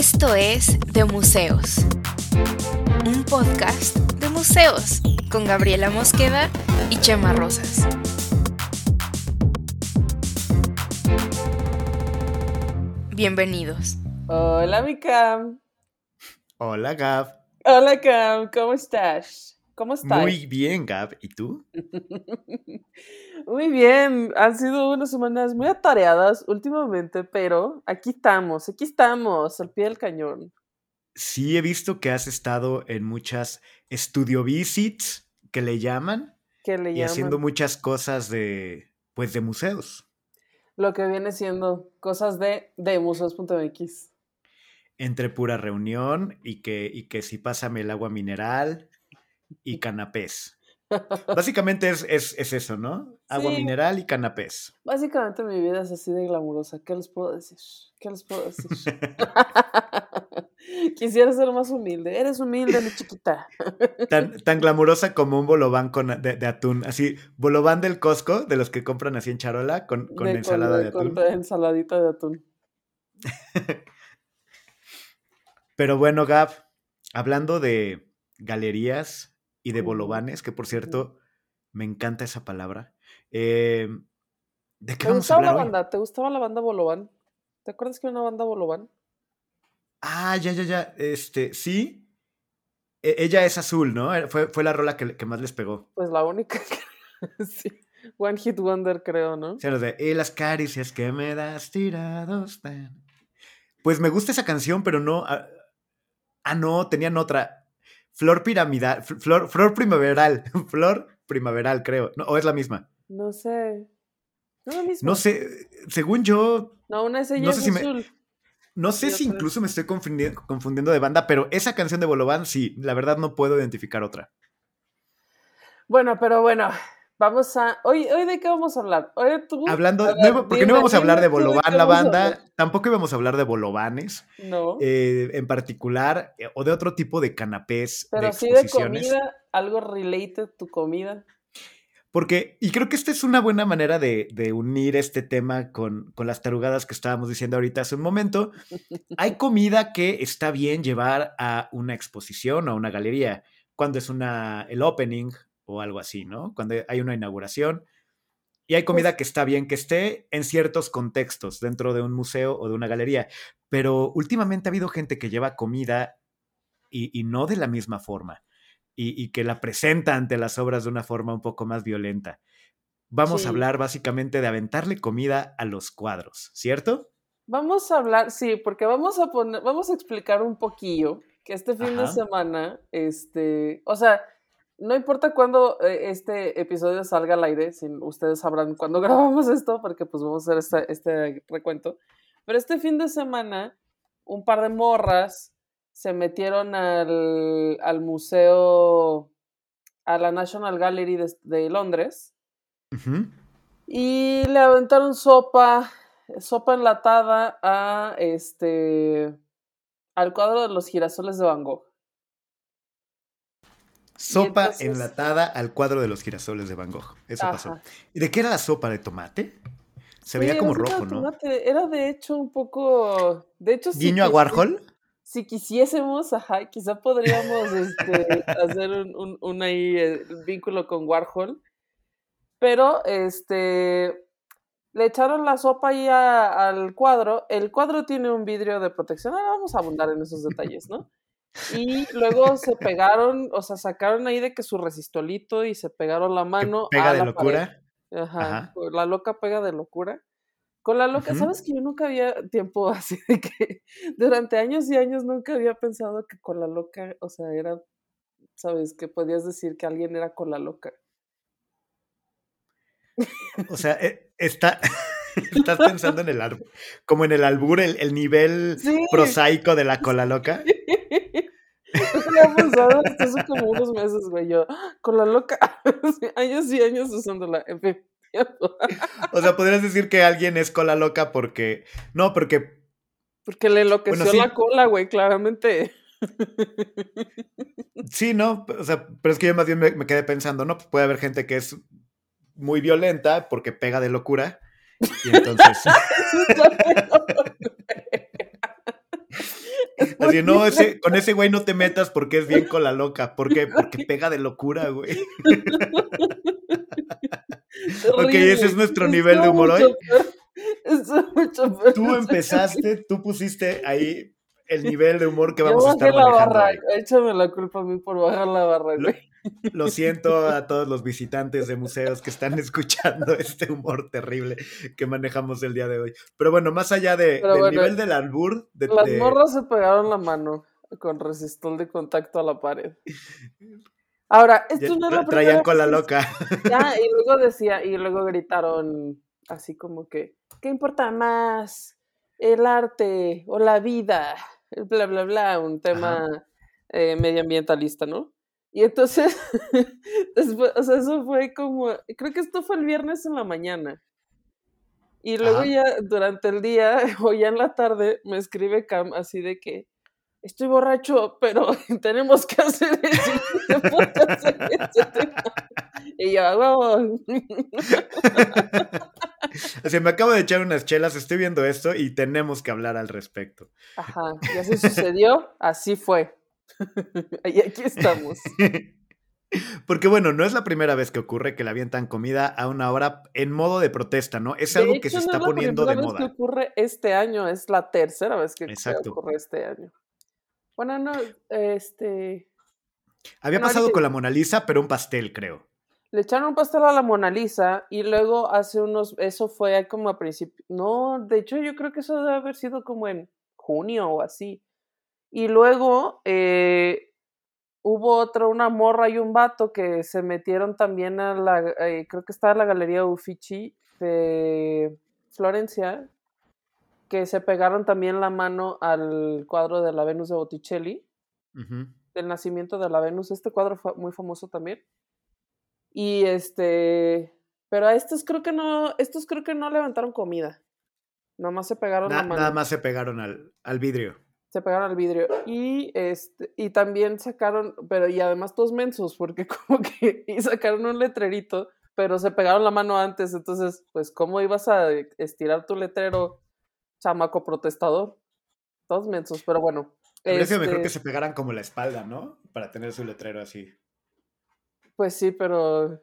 Esto es De Museos, un podcast de museos con Gabriela Mosqueda y Chema Rosas. Bienvenidos. Hola, mi Cam. Hola, Gab. Hola, Cam. ¿Cómo estás? ¿Cómo estás? Muy bien, Gab. ¿Y tú? Muy bien. Han sido unas semanas muy atareadas últimamente, pero aquí estamos, aquí estamos, al pie del cañón. Sí, he visto que has estado en muchas studio visits, que le llaman, ¿Qué le y llaman? haciendo muchas cosas de, pues, de museos. Lo que viene siendo cosas de, de museos.mx. Entre pura reunión y que, y que si pásame el agua mineral y canapés. Básicamente es, es, es eso, ¿no? Agua Sí. mineral y canapés. Básicamente mi vida es así de glamurosa. ¿Qué les puedo decir? ¿Qué les puedo decir? Quisiera ser más humilde. Eres humilde, mi chiquita. Tan, tan glamurosa como un bolobán con, de, de atún. Así, bolobán del Costco, de los que compran así en charola, con, con De- ensalada de con atún. ensaladita de atún. Pero bueno, Gab, hablando de galerías y de bolovanes, que por cierto, me encanta esa palabra. eh, ¿De qué ¿Te vamos a gustaba la hablar hoy? banda? ¿Te gustaba la banda Bolobán? ¿Te acuerdas que era una banda Bolobán? Ah, ya, ya, ya. Este, sí. E- ella es azul, ¿no? Eh, Fue, fue la rola que, que más les pegó. Pues la única que... sí. One Hit Wonder, creo, ¿no? Los de Y las caricias que me das tirados. tan". Pues me gusta esa canción, pero no. Ah, ah, no, tenían otra. Flor piramidal. fl- Flor, flor primaveral. Flor primaveral, creo. No, o es la misma. No sé. No es lo mismo. No sé, según yo, No, una es ella no es sé si me- azul. no sé si incluso me estoy confundi- confundiendo de banda, pero esa canción de Bolobán, sí, la verdad no puedo identificar otra. Bueno, pero bueno. Vamos a... Hoy, ¿Hoy de qué vamos a hablar? Hoy tú... Hablando, no porque dime- no íbamos a hablar de Bolobán la vamos banda, tampoco íbamos a hablar de Bolovanes No. eh, en particular, eh, o de otro tipo de canapés pero de sí de comida, algo related tu comida. Porque, y creo que esta es una buena manera de, de unir este tema con, con las tarugadas que estábamos diciendo ahorita hace un momento. Hay comida que está bien llevar a una exposición o a una galería, cuando es una, el opening o algo así, ¿no? Cuando hay una inauguración. Y hay comida que está bien que esté en ciertos contextos, dentro de un museo o de una galería. Pero últimamente ha habido gente que lleva comida y, y no de la misma forma. Y, y que la presenta ante las obras de una forma un poco más violenta. Vamos Sí. a hablar básicamente de aventarle comida a los cuadros, ¿cierto? Vamos a hablar, sí, porque vamos a poner, vamos a explicar un poquillo que este fin de semana, este, o sea, no importa cuándo eh, este episodio salga al aire, sin, ustedes sabrán cuándo grabamos esto, porque pues vamos a hacer este recuento, pero este fin de semana, un par de morras se metieron al, al museo, a la National Gallery de, de Londres, y le aventaron sopa, sopa enlatada a este al cuadro de los girasoles de Van Gogh. Sopa entonces- enlatada al cuadro de los girasoles de Van Gogh. Eso pasó. Ajá. ¿Y de qué era la sopa de tomate? Se veía como rojo, ¿no? tomate, Era de hecho un poco. De hecho, si ¿Guiño a quisi- Warhol? Si quisiésemos, ajá, quizá podríamos este, hacer un, un, un ahí, eh, vínculo con Warhol. Pero este le echaron la sopa ahí a- al cuadro. El cuadro tiene un vidrio de protección. Ahora vamos a abundar en esos detalles, ¿no? Y luego se pegaron, o sea, sacaron ahí de que su resistolito y se pegaron la Que mano. pega a de la locura. pared. Ajá, Ajá. La loca pega de locura. Con la loca. ¿sabes que yo nunca había tiempo así de que durante años y años nunca había pensado que con la loca, o sea, era, ¿sabes? Que podías decir que alguien era con la loca. O sea, eh, está. Estás pensando en el árbol. Como en el albur, el, el nivel Sí. prosaico de la cola loca. Lo había pensado hasta hace como unos meses, güey. Yo, "Ah, con la loca. Años y años usándola. En fin. O sea, podrías decir que alguien es cola loca porque. No, porque. Porque le enloqueció sí. la cola, güey, claramente. Sí, ¿no? O sea, pero es que yo más bien me, me quedé pensando, ¿no? Puede haber gente que es muy violenta porque pega de locura. Y entonces. Así, no, ese, con ese güey no te metas porque es bien con la loca. ¿Por qué? Porque pega de locura, güey. ok, ese es nuestro nivel de humor hoy. mucho peor. Tú empezaste, tú pusiste ahí el nivel de humor que vamos a estar la manejando. barra. Échame la culpa a mí por bajar la barra, Lo, güey. lo siento a todos los visitantes de museos que están escuchando este humor terrible que manejamos el día de hoy. Pero bueno, más allá de, del bueno, nivel del albur, de, Las de- morras se pegaron la mano con resistol de contacto a la pared. Ahora, esto no es la tra- traían con la loca. Ya, y luego decía, y luego gritaron así como que, ¿qué importa más? El arte o la vida, bla, bla, bla, un tema eh, medioambientalista, ¿no? Y entonces, después, o sea, eso fue como, creo que esto fue el viernes en la mañana. Y luego Ajá. ya durante el día o ya en la tarde me escribe Cam así de que estoy borracho, pero tenemos que hacer eso. tenemos que hacer ese tema". Y yo, "A huevo". Así, me acabo de echar unas chelas, estoy viendo esto y tenemos que hablar al respecto. Ajá, y así sucedió, así fue. y aquí estamos. Porque bueno, no es la primera vez que ocurre que le avientan comida a una hora en modo de protesta, ¿no? Es De algo que se no está es la poniendo de primera vez que ocurre este año, es la tercera vez que que Exacto. ocurre este año. Bueno, no, este, Había No, pasado ahorita- con la Mona Lisa, pero un pastel, creo. Le echaron un pastel a la Mona Lisa y luego hace unos, eso fue como a principio, no, de hecho yo creo que eso debe haber sido como en junio o así. Y luego eh, hubo otra, una morra y un vato que se metieron también a la, eh, creo que estaba en la Galería Uffizi de Florencia, que se pegaron también la mano al cuadro de la Venus de Botticelli del nacimiento de la Venus. Este cuadro fue muy famoso también. Y este, pero a estos creo que no, estos creo que no levantaron comida. Nomás se pegaron Na- la mano. nada más se pegaron al, al vidrio. Se pegaron al vidrio. Y este, y también sacaron, pero y además todos mensos, porque como que y sacaron un letrerito, pero se pegaron la mano antes. Entonces, pues, ¿cómo ibas a estirar tu letrero, chamaco protestador? Todos mensos, pero bueno. Sido mejor este, que se pegaran como la espalda, ¿no? Para tener su letrero así. Pues sí, pero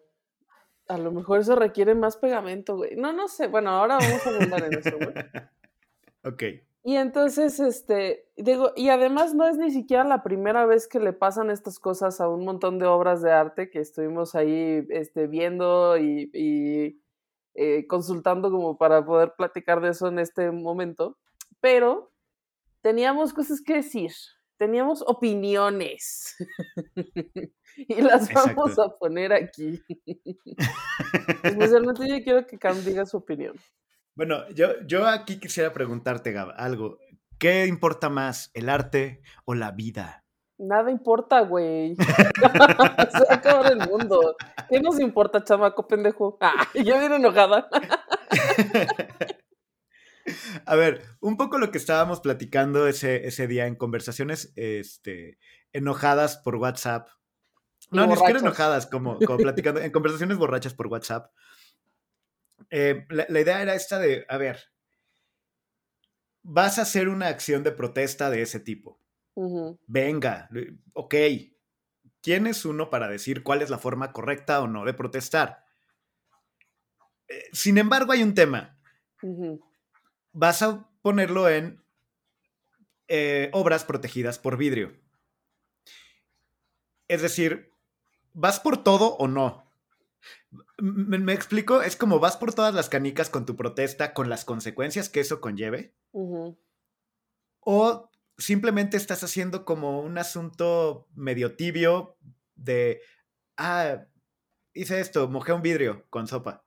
a lo mejor eso requiere más pegamento, güey. No, no sé. Bueno, ahora vamos a abundar en eso, güey. ok. Y entonces, este, digo, y además no es ni siquiera la primera vez que le pasan estas cosas a un montón de obras de arte que estuvimos ahí, este, viendo y, y, eh, consultando como para poder platicar de eso en este momento. Pero teníamos cosas que decir, teníamos opiniones. y las vamos Exacto. a poner aquí. Especialmente yo quiero que Cam diga su opinión. Bueno, yo, yo aquí quisiera preguntarte, Gab, algo. ¿Qué importa más, el arte o la vida? Nada importa, güey. Se va a acabar el mundo. ¿Qué nos importa, chamaco pendejo? Ah, yo bien enojada. A ver, un poco lo que estábamos platicando ese, ese día en conversaciones este, enojadas por WhatsApp. No, ni siquiera enojadas, como, como platicando, en conversaciones borrachas por WhatsApp. Eh, la, la idea era esta de, a ver, vas a hacer una acción de protesta de ese tipo. Venga, eh, ok. ¿Quién es uno para decir cuál es la forma correcta o no de protestar? Eh, sin embargo, hay un tema. Vas a ponerlo en eh, obras protegidas por vidrio. Es decir, ¿vas por todo o no? ¿Me, me explico? Es como vas por todas las canicas con tu protesta, con las consecuencias que eso conlleve. O simplemente estás haciendo como un asunto medio tibio de, ah, hice esto, mojé un vidrio con sopa.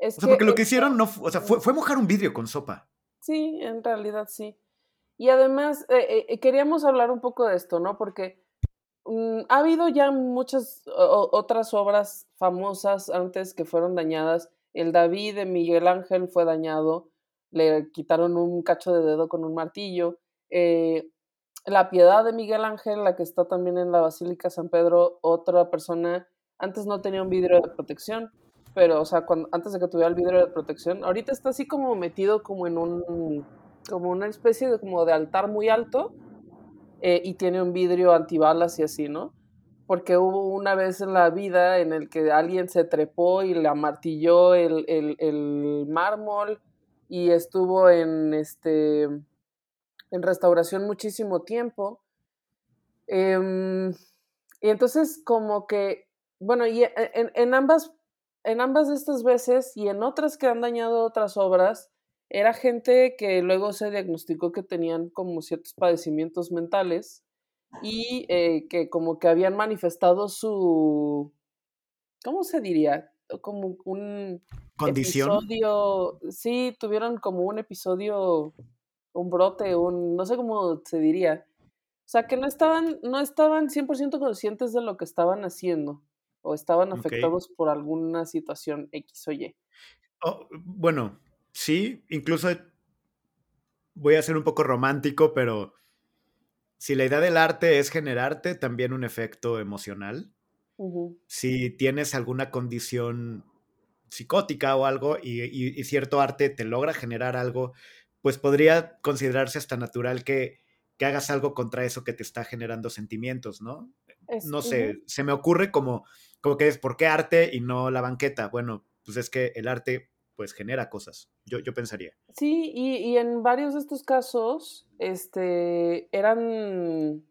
Es O sea, porque lo que hicieron no, o sea, fue, fue mojar un vidrio con sopa. Sí, en realidad sí. Y además, eh, eh, queríamos hablar un poco de esto, ¿no? Porque mm, ha habido ya muchas o- otras obras famosas antes que fueron dañadas. El David de Miguel Ángel fue dañado, le quitaron un cacho de dedo con un martillo. Eh, la Piedad de Miguel Ángel, la que está también en la Basílica San Pedro, otra persona, antes no tenía un vidrio de protección, pero, o sea, cuando, antes de que tuviera el vidrio de protección, ahorita está así como metido como en un, como una especie de, como de altar muy alto, eh, y tiene un vidrio antibalas y así, ¿no? Porque hubo una vez en la vida en el que alguien se trepó y le amartilló el, el, el mármol y estuvo en este en restauración muchísimo tiempo. Em, y entonces como que, bueno, y e, en, en, ambas, en ambas de estas veces y en otras que han dañado otras obras, era gente que luego se diagnosticó que tenían como ciertos padecimientos mentales y eh, que como que habían manifestado su, ¿cómo se diría? Como un condición. Episodio, sí, tuvieron como un episodio, un brote, un, no sé cómo se diría. O sea, que no estaban, no estaban 100% conscientes de lo que estaban haciendo o estaban afectados okay. por alguna situación X o Y. Oh, bueno, sí, incluso voy a ser un poco romántico, pero si la idea del arte es generarte también un efecto emocional, uh -huh. si tienes alguna condición psicótica o algo y, y, y, cierto arte te logra generar algo, pues podría considerarse hasta natural que, que, hagas algo contra eso que te está generando sentimientos, ¿no? Es, no sé, uh -huh. se me ocurre como, como que es, ¿por qué arte y no la banqueta? Bueno, pues es que el arte pues genera cosas, yo, yo pensaría. Sí, y, y, en varios de estos casos, este, eran,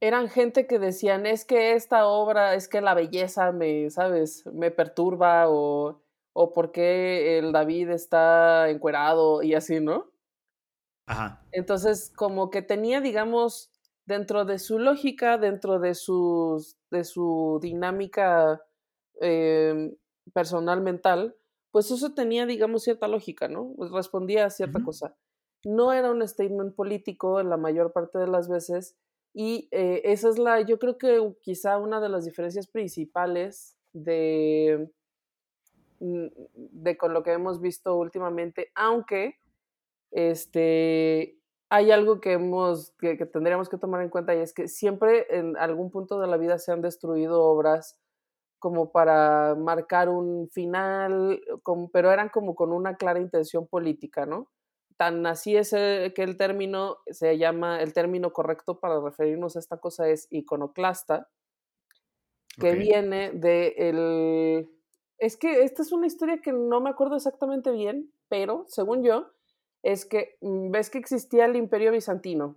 eran gente que decían, es que esta obra, es que la belleza me, ¿sabes? Me perturba o, o por qué el David está encuerado y así, ¿no? Ajá. Entonces, como que tenía, digamos, dentro de su lógica, dentro de, sus, de su dinámica eh, personal mental, pues eso tenía, digamos, cierta lógica, ¿no? Pues respondía a cierta uh -huh. cosa. No era un statement político en la mayor parte de las veces y eh, esa es la, yo creo que quizá una de las diferencias principales de, mm, de con lo que hemos visto últimamente, aunque este, hay algo que, hemos, que, que tendríamos que tomar en cuenta y es que siempre en algún punto de la vida se han destruido obras como para marcar un final, como, pero eran como con una clara intención política, ¿no? Tan así es el, que el término se llama, el término correcto para referirnos a esta cosa es iconoclasta, que okay. viene de el... Es que esta es una historia que no me acuerdo exactamente bien, pero según yo, es que mm, ves que existía el imperio bizantino.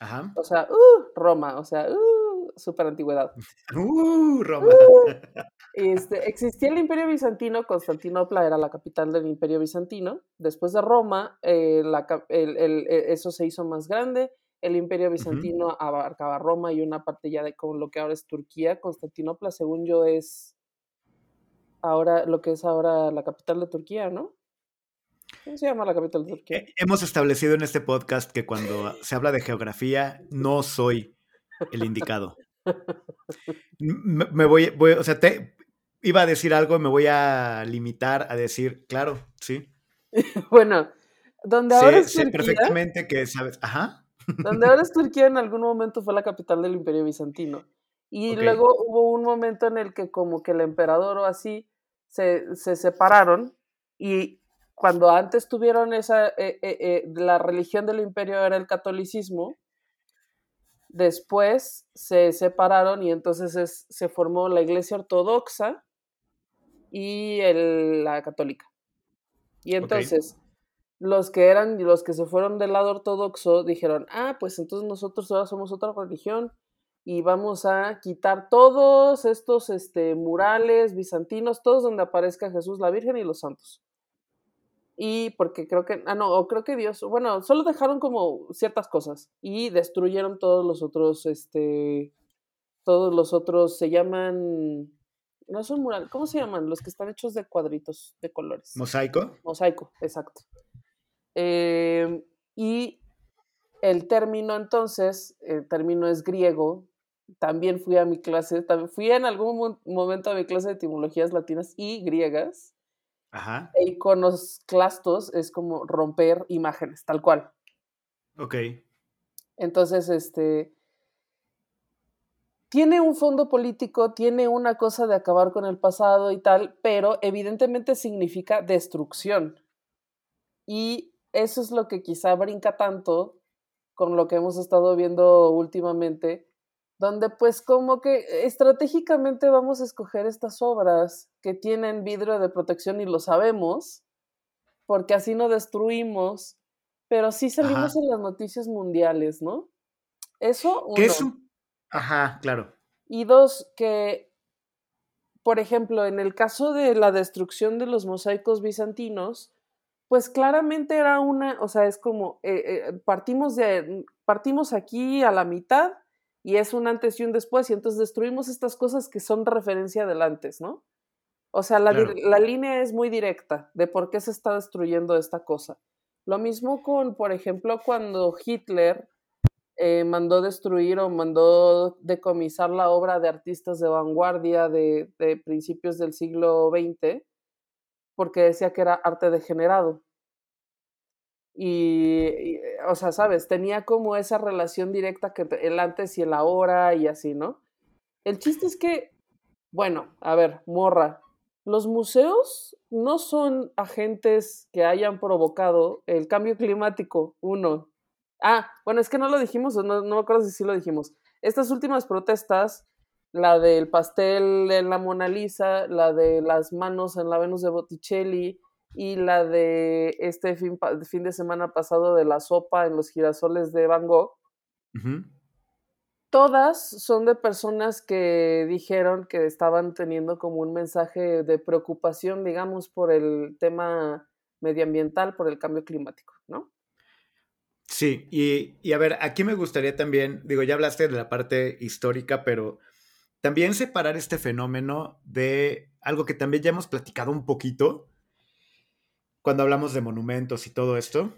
Ajá. O sea, uh, Roma, o sea, uh, super antigüedad. Uh, Roma. Uh, este, existía el imperio bizantino, Constantinopla era la capital del imperio bizantino. Después de Roma, eh, la, el, el, e, eso se hizo más grande. El imperio bizantino uh -huh. abarcaba Roma y una parte ya de como lo que ahora es Turquía. Constantinopla, según yo, es ahora lo que es ahora la capital de Turquía, ¿no? ¿Cómo se llama la capital de Turquía? Hemos establecido en este podcast que cuando se habla de geografía, no soy el indicado. Me, me voy, voy, o sea, te iba a decir algo, me voy a limitar a decir, claro, sí. bueno, donde ahora sé, es Turquía, sé perfectamente que sabes, ajá. donde ahora es Turquía en algún momento fue la capital del Imperio Bizantino. Y okay. luego hubo un momento en el que como que el emperador o así se, se separaron y cuando antes tuvieron esa, eh, eh, eh, la religión del imperio era el catolicismo, después se separaron y entonces es, se formó la iglesia ortodoxa y el, la católica. Y entonces okay. los que eran, los que se fueron del lado ortodoxo dijeron, ah, pues entonces nosotros ahora somos otra religión y vamos a quitar todos estos este, murales bizantinos, todos donde aparezca Jesús, la Virgen y los santos y porque creo que, ah, no, o creo que Dios, bueno, solo dejaron como ciertas cosas y destruyeron todos los otros, este, todos los otros, se llaman, no son mural, ¿cómo se llaman? Los que están hechos de cuadritos de colores. ¿Mosaico? Mosaico, exacto. Eh, y el término entonces, el término es griego, también fui a mi clase, también fui en algún momento a mi clase de etimologías latinas y griegas, Ajá. E iconoclastos es como romper imágenes, tal cual. Ok. Entonces, este. Tiene un fondo político, tiene una cosa de acabar con el pasado y tal, pero evidentemente significa destrucción. Y eso es lo que quizá brinca tanto con lo que hemos estado viendo últimamente, donde pues como que estratégicamente vamos a escoger estas obras que tienen vidrio de protección y lo sabemos, porque así no destruimos, pero sí salimos en las noticias mundiales, ¿no? Eso, uno. ¿Qué es un... Ajá, claro. Y dos, que, por ejemplo, en el caso de la destrucción de los mosaicos bizantinos, pues claramente era una, o sea, es como, eh, eh, partimos, de, partimos aquí a la mitad y es un antes y un después, y entonces destruimos estas cosas que son referencia del antes, ¿no? O sea, la, la línea es muy directa de por qué se está destruyendo esta cosa. Lo mismo con, por ejemplo, cuando Hitler eh, mandó destruir o mandó decomisar la obra de artistas de vanguardia de, principios del siglo XX, porque decía que era arte degenerado. Y, o sea, sabes, tenía como esa relación directa que el antes y el ahora y así, ¿no? El chiste es que, bueno, a ver, morra, los museos no son agentes que hayan provocado el cambio climático, uno. Ah, bueno, es que no lo dijimos, no, no me acuerdo si sí lo dijimos. Estas últimas protestas, la del pastel en la Mona Lisa, la de las manos en la Venus de Botticelli y la de este fin, fin de semana pasado de la sopa en los girasoles de Van Gogh, todas son de personas que dijeron que estaban teniendo como un mensaje de preocupación, digamos, por el tema medioambiental, por el cambio climático, ¿no? Sí, y, a ver, aquí me gustaría también, digo, ya hablaste de la parte histórica, pero también separar este fenómeno de algo que también ya hemos platicado un poquito cuando hablamos de monumentos y todo esto,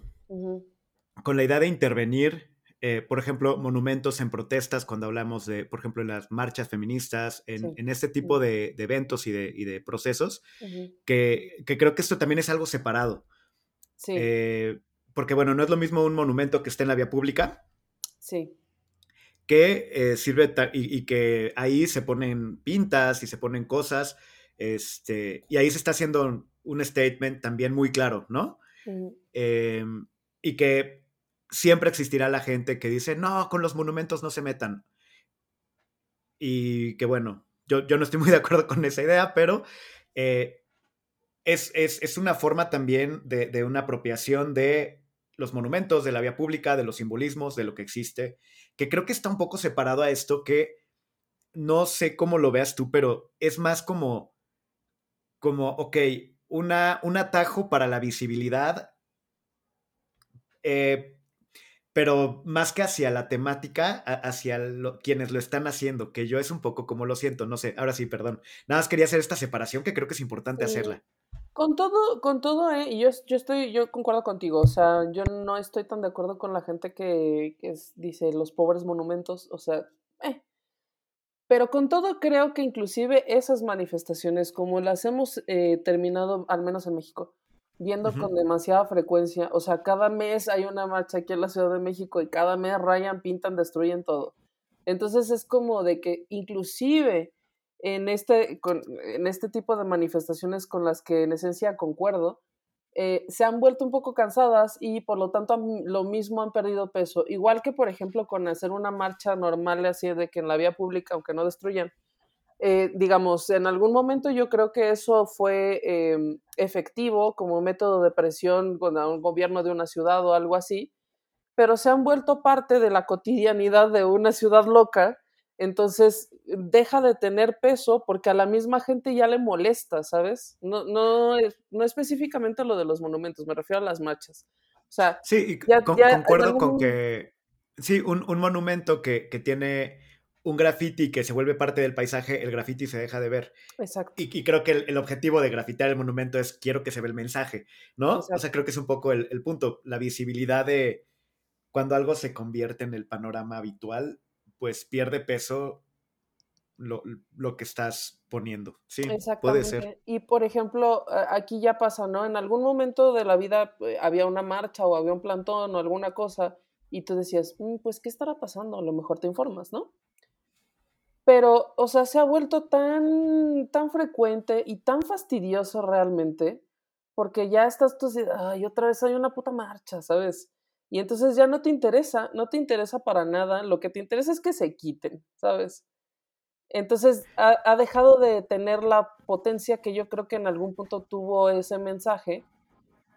con la idea de intervenir, eh, por ejemplo, monumentos en protestas, cuando hablamos de, por ejemplo, en las marchas feministas, en, este tipo de, eventos y de, procesos, que, creo que esto también es algo separado. Sí. Eh, porque bueno, no es lo mismo un monumento que esté en la vía pública. Sí. Que eh, sirve y, que ahí se ponen pintas y se ponen cosas. Este, y ahí se está haciendo un statement también muy claro, ¿no? Em, y que siempre existirá la gente que dice, no, con los monumentos no se metan. Y que bueno, yo, yo no estoy muy de acuerdo con esa idea, pero eh, es, una forma también de, una apropiación de los monumentos, de la vía pública, de los simbolismos, de lo que existe, que creo que está un poco separado a esto que no sé cómo lo veas tú, pero es más como, como, ok, una, un atajo para la visibilidad, eh, pero más que hacia la temática, hacia quienes lo están haciendo, que yo es un poco como lo siento, no sé, ahora sí, perdón. Nada más quería hacer esta separación que creo que es importante hacerla. Con todo, con todo, eh, yo, yo estoy, yo concuerdo contigo, o sea, yo no estoy tan de acuerdo con la gente que, dice los pobres monumentos, o sea. Pero con todo creo que inclusive esas manifestaciones, como las hemos eh, terminado, al menos en México, viendo con demasiada frecuencia, o sea, cada mes hay una marcha aquí en la Ciudad de México y cada mes rayan, pintan, destruyen todo. Entonces es como de que inclusive en este, en este tipo de manifestaciones con las que en esencia concuerdo, eh, se han vuelto un poco cansadas y por lo tanto lo mismo han perdido peso. Igual que, por ejemplo, con hacer una marcha normal así de que en la vía pública, aunque no destruyan, eh, digamos, en algún momento yo creo que eso fue em, efectivo como método de presión con un gobierno de una ciudad o algo así, pero se han vuelto parte de la cotidianidad de una ciudad loca entonces deja de tener peso porque a la misma gente ya le molesta, ¿sabes? No, no, no específicamente lo de los monumentos, me refiero a las marchas. O sea, sí, concuerdo con que sí, un, monumento que, tiene un graffiti que se vuelve parte del paisaje, el graffiti se deja de ver. Exacto. Y, creo que el, objetivo de grafitear el monumento es quiero que se vea el mensaje, ¿no? O sea, creo que es un poco el, el punto, la visibilidad de cuando algo se convierte en el panorama habitual, pues pierde peso lo, que estás poniendo. Sí, puede ser. Y por ejemplo, aquí ya pasa, ¿no? En algún momento de la vida eh, había una marcha o había un plantón o alguna cosa y tú decías, mm, pues, ¿qué estará pasando? A lo mejor te informas, ¿no? Pero, o sea, se ha vuelto tan, tan frecuente y tan fastidioso realmente, porque ya estás tú, ay, otra vez hay una puta marcha, ¿sabes? Y entonces ya no te interesa, no te interesa para nada, lo que te interesa es que se quiten, ¿sabes? Entonces ha, dejado de tener la potencia que yo creo que en algún punto tuvo ese mensaje,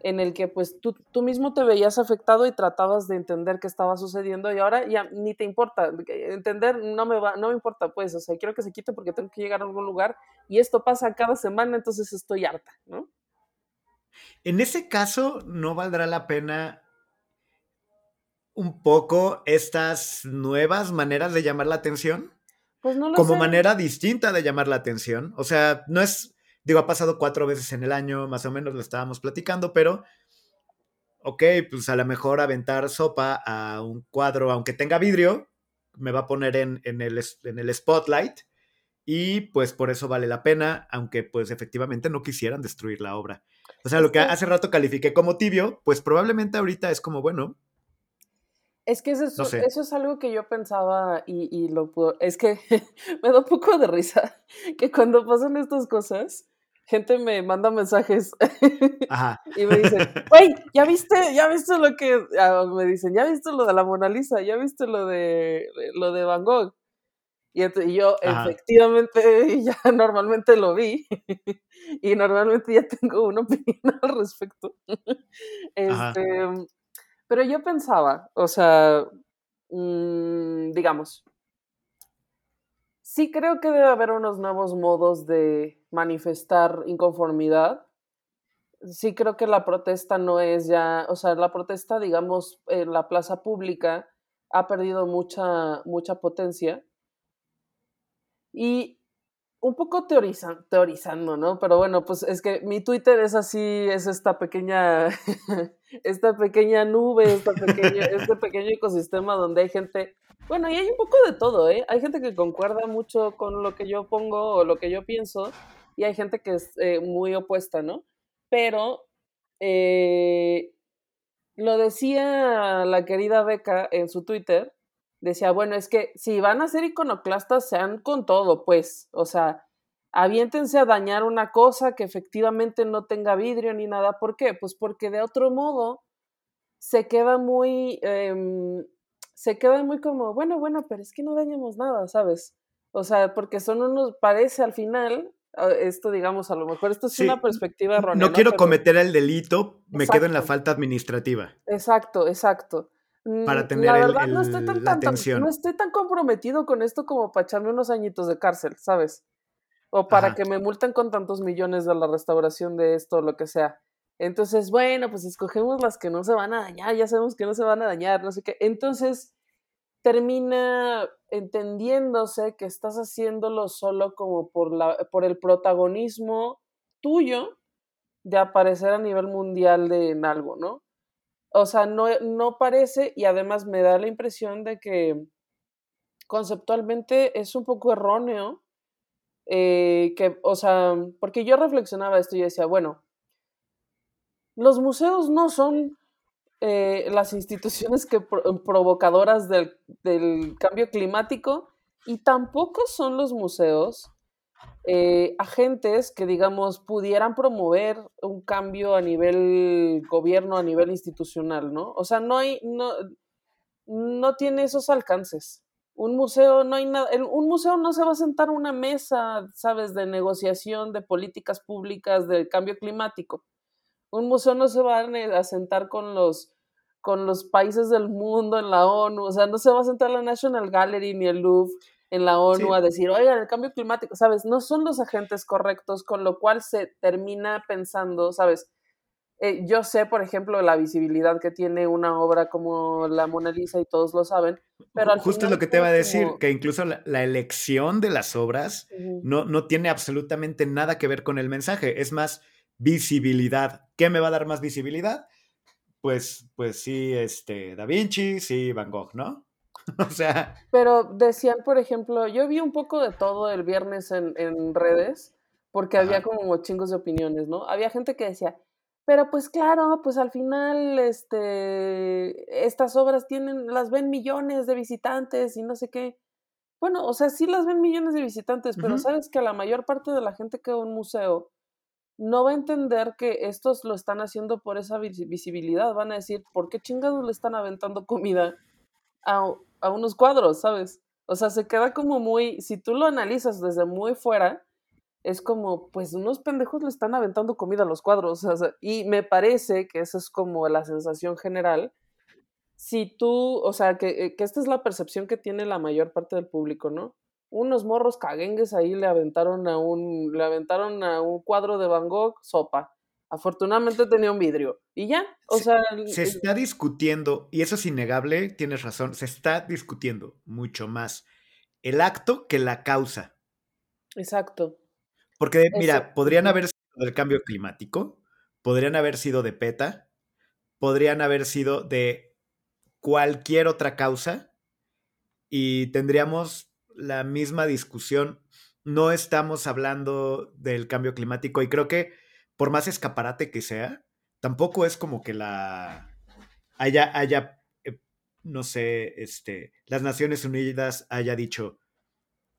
en el que pues tú, tú mismo te veías afectado y tratabas de entender qué estaba sucediendo y ahora ya ni te importa, entender no me va, no me importa pues, o sea, quiero que se quite porque tengo que llegar a algún lugar y esto pasa cada semana, entonces estoy harta, ¿no? En ese caso, ¿no valdrá la pena un poco estas nuevas maneras de llamar la atención? Pues no lo Como manera distinta de llamar la atención. O sea, no es, digo, ha pasado cuatro veces en el año, más o menos lo estábamos platicando, pero, ok, pues a lo mejor aventar sopa a un cuadro, aunque tenga vidrio, me va a poner en, en, el, en el spotlight y pues por eso vale la pena, aunque pues efectivamente no quisieran destruir la obra. O sea, lo que hace rato califiqué como tibio, pues probablemente ahorita es como, bueno. Es que eso es, eso es algo que yo pensaba y, y lo puedo, es que me da un poco de risa que cuando pasan estas cosas, gente me manda mensajes y me dicen, güey, ¿ya viste, ya viste lo que, ah, me dicen, ya viste lo de la Mona Lisa, ya viste lo de, lo de Van Gogh? Y, yo efectivamente ya normalmente lo vi y normalmente ya tengo una opinión al respecto. este, pero yo pensaba, o sea, mm, digamos, sí creo que debe haber unos nuevos modos de manifestar inconformidad. Sí creo que la protesta no es ya, o sea, la protesta, digamos, en la plaza pública ha perdido mucha, mucha potencia y un poco teorizando, ¿no? Pero bueno, pues es que mi Twitter es así, es esta pequeña, esta pequeña nube, esta pequeña, este pequeño ecosistema donde hay gente, bueno, y hay un poco de todo, ¿eh? Hay gente que concuerda mucho con lo que yo pongo o lo que yo pienso, y hay gente que es eh, muy opuesta, ¿no? Pero eh, lo decía la querida Beca en su Twitter, decía, bueno, es que si van a ser iconoclastas, sean con todo, pues, o sea, aviéntense a dañar una cosa que efectivamente no tenga vidrio ni nada. ¿Por qué? Pues porque de otro modo se queda muy, em, se queda muy como, bueno, bueno, pero es que no dañamos nada, ¿sabes? O sea, porque son unos, parece al final, ah, esto digamos, a lo mejor esto es una perspectiva errónea. No, quiero cometer el delito, me quedo en la falta administrativa. Exacto, exacto para mm, tener la verdad, no estoy tan, la atención. No estoy tan comprometido con esto como para echarme unos añitos de cárcel, ¿sabes? O para que me multen con tantos millones de la restauración de esto o lo que sea. Entonces, bueno, pues escogemos las que no se van a dañar, ya sabemos que no se van a dañar, no sé qué. Entonces, termina entendiéndose que estás haciéndolo solo como por, la, por el protagonismo tuyo de aparecer a nivel mundial de, en algo, ¿no? O sea, no, no parece y además me da la impresión de que conceptualmente es un poco erróneo. Eh, que, o sea, porque yo reflexionaba esto y decía, bueno, los museos no son eh, las instituciones que provocadoras del, del, cambio climático y tampoco son los museos eh, agentes que, digamos, pudieran promover un cambio a nivel gobierno, a nivel institucional, ¿no? O sea, no hay, no, no tiene esos alcances. Un museo no hay nada, un museo no se va a sentar a una mesa, sabes, de negociación de políticas públicas del cambio climático. Un museo no se va a sentar con los con los países del mundo en la ONU, o sea, no se va a sentar la National Gallery ni el Louvre en la ONU a decir, oigan, el cambio climático, ¿sabes? No son los agentes correctos, con lo cual se termina pensando, ¿sabes? Eh, yo sé, por ejemplo, la visibilidad que tiene una obra como la Mona Lisa y todos lo saben, pero Justo es lo que te iba a decir, que incluso la, elección de las obras no, no tiene absolutamente nada que ver con el mensaje, es más visibilidad. ¿Qué me va a dar más visibilidad? Pues, pues sí, este, Da Vinci, sí, Van Gogh, ¿no? o sea. Pero decían, por ejemplo, yo vi un poco de todo el viernes en, redes, porque había como chingos de opiniones, ¿no? Había gente que decía, pero pues claro, pues al final, este, estas obras tienen, las ven millones de visitantes y no sé qué. Bueno, o sea, sí las ven millones de visitantes, pero sabes que la mayor parte de la gente que va a un museo no va a entender que estos lo están haciendo por esa visibilidad. Van a decir, ¿por qué chingados le están aventando comida a, a unos cuadros, sabes? O sea, se queda como muy, si tú lo analizas desde muy fuera, es como, pues unos pendejos le están aventando comida a los cuadros. y me parece que esa es como la sensación general. Si tú, o sea, que, eh, que, esta es la percepción que tiene la mayor parte del público, ¿no? Unos morros caguengues ahí le aventaron a un, le aventaron a un cuadro de Van Gogh sopa. Afortunadamente tenía un vidrio. Y ya, o sea... Se está discutiendo, y eso es innegable, tienes razón, se está discutiendo mucho más el acto que la causa. Exacto. Porque, mira, podrían haber sido del cambio climático, podrían haber sido de PETA, podrían haber sido de cualquier otra causa y tendríamos la misma discusión. No estamos hablando del cambio climático y creo que por más escaparate que sea, tampoco es como que la haya, haya eh, no sé, este, las Naciones Unidas haya dicho,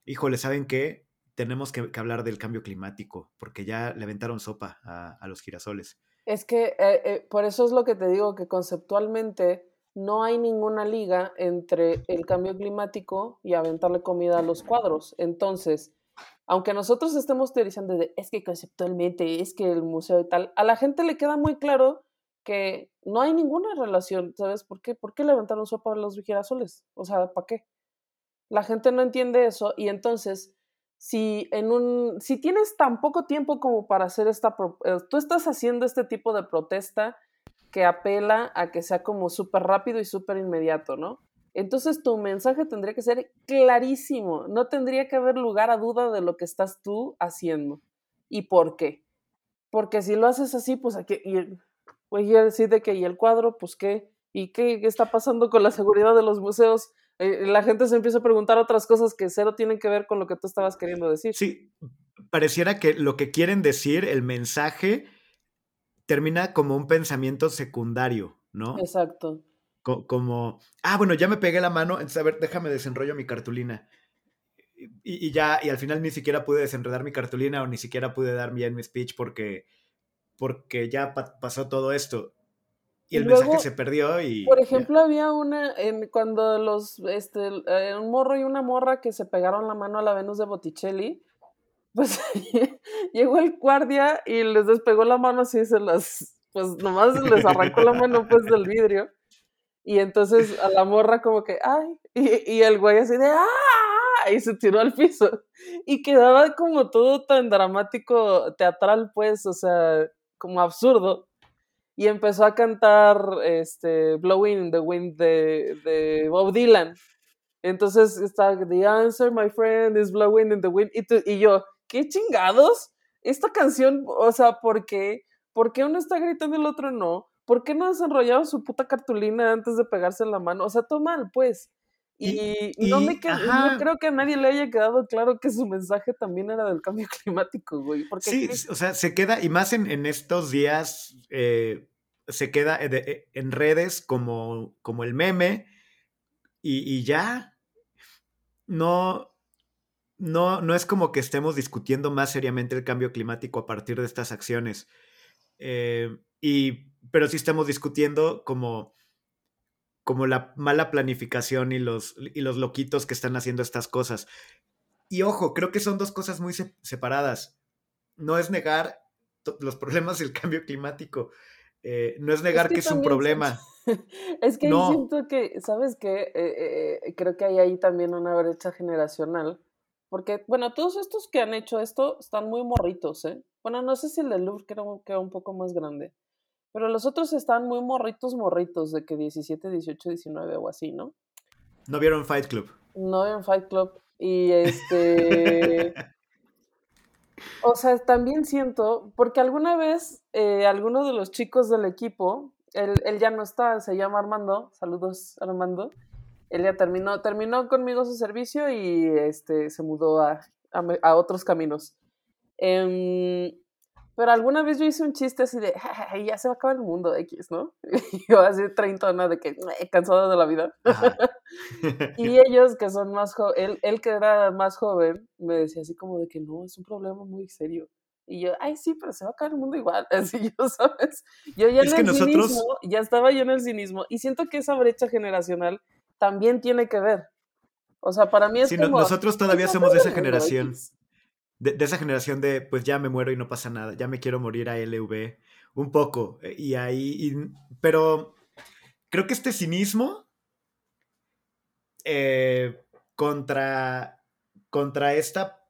híjole, ¿saben qué? tenemos que, hablar del cambio climático, porque ya le aventaron sopa a, los girasoles. Es que eh, eh, por eso es lo que te digo, que conceptualmente no hay ninguna liga entre el cambio climático y aventarle comida a los cuadros. Entonces, aunque nosotros estemos teorizando de, es que conceptualmente, es que el museo y tal, a la gente le queda muy claro que no hay ninguna relación, ¿sabes por qué? ¿Por qué qué? Entonces tu mensaje tendría que ser clarísimo, no tendría que haber lugar a duda de lo que estás tú haciendo y por qué. Porque si lo haces así, pues aquí, y, pues ya decir de que y el cuadro, pues qué, y qué está pasando con la seguridad de los museos, eh, la gente se empieza a preguntar otras cosas que cero tienen que ver con lo que tú estabas queriendo decir. Sí, pareciera que lo que quieren decir, el mensaje, termina como un pensamiento secundario, ¿no? Exacto. Como, ah, bueno, ya me pegué la mano, entonces, a ver, déjame desenrollo mi cartulina. Y, ya, y al final ni siquiera pude desenredar mi cartulina o ni siquiera pude dar bien mi speech porque, porque ya pasó todo esto y el mensaje se perdió y... Por ejemplo, había una, en, cuando los, este, eh, un morro y una morra que se pegaron la mano a la Venus de Botticelli, pues llegó el guardia y les despegó la mano así, se las, pues nomás les arrancó la mano pues del vidrio. Y entonces a la morra como que, ay, y, el güey así de, ¡ah! Y se tiró al piso. Y quedaba como todo tan dramático, teatral, pues, o sea, como absurdo y empezó a cantar este, Blowing in the Wind de, de Bob Dylan. Entonces está, The answer, my friend, is blowing in the wind. Y, y yo, ¿qué chingados? Esta canción, o sea, ¿por qué? ¿Por qué uno está gritando y el otro no? ¿Por qué no desenrollaron su puta cartulina antes de pegarse en la mano? O sea, todo mal, pues. Y, no me no creo que a nadie le haya quedado claro que su mensaje también era del cambio climático, güey. Porque sí, o sea, se queda, y más en, en estos días, eh, se queda eh, en redes como, como el meme, y, ya. No, no, no es como que estemos discutiendo más seriamente el cambio climático a partir de estas acciones. Eh, y, pero sí estamos discutiendo como como la mala planificación y los, y los loquitos que están haciendo estas cosas. Y ojo, creo que son dos cosas muy separadas. No es negar los problemas del cambio climático. Eh, no es negar que, es un problema. es que siento que, ¿sabes qué? Eh, eh, creo que hay ahí también una brecha generacional. Porque, bueno, todos estos que han hecho esto están muy morritos, ¿eh? Bueno, no sé si el de Louvre queda un poco más grande. Pero los otros están muy morritos, morritos, de que 17, 18, 19 o así, ¿no? No vieron Fight Club. No vieron Fight Club. Y este. o sea, también siento, porque alguna vez eh, alguno de los chicos del equipo, él, él, ya no está, se llama Armando, saludos Armando, él ya terminó, terminó conmigo su servicio y este, se mudó a, a, otros caminos. Eh, pero alguna vez yo hice un chiste así de, ya se va a acabar el mundo X, ¿no? Y yo así treintona de que he cansado de la vida. y ellos que son más jóvenes, él, él, que era más joven, me decía así como de que no, es un problema muy serio. Y yo, ay, sí, pero se va a acabar el mundo igual. Así yo, ¿sabes? Yo ya en Es el que nosotros- cinismo, ya estaba yo en el cinismo. Y siento que esa brecha generacional también tiene que ver. O sea, para mí es Sí, como... nosotros todavía "Pues, somos de esa generación. X". De, esa generación de, pues ya me muero y no pasa nada, ya me quiero morir a LV, un poco. eh, Y ahí, pero creo que este cinismo eh, contra, contra esta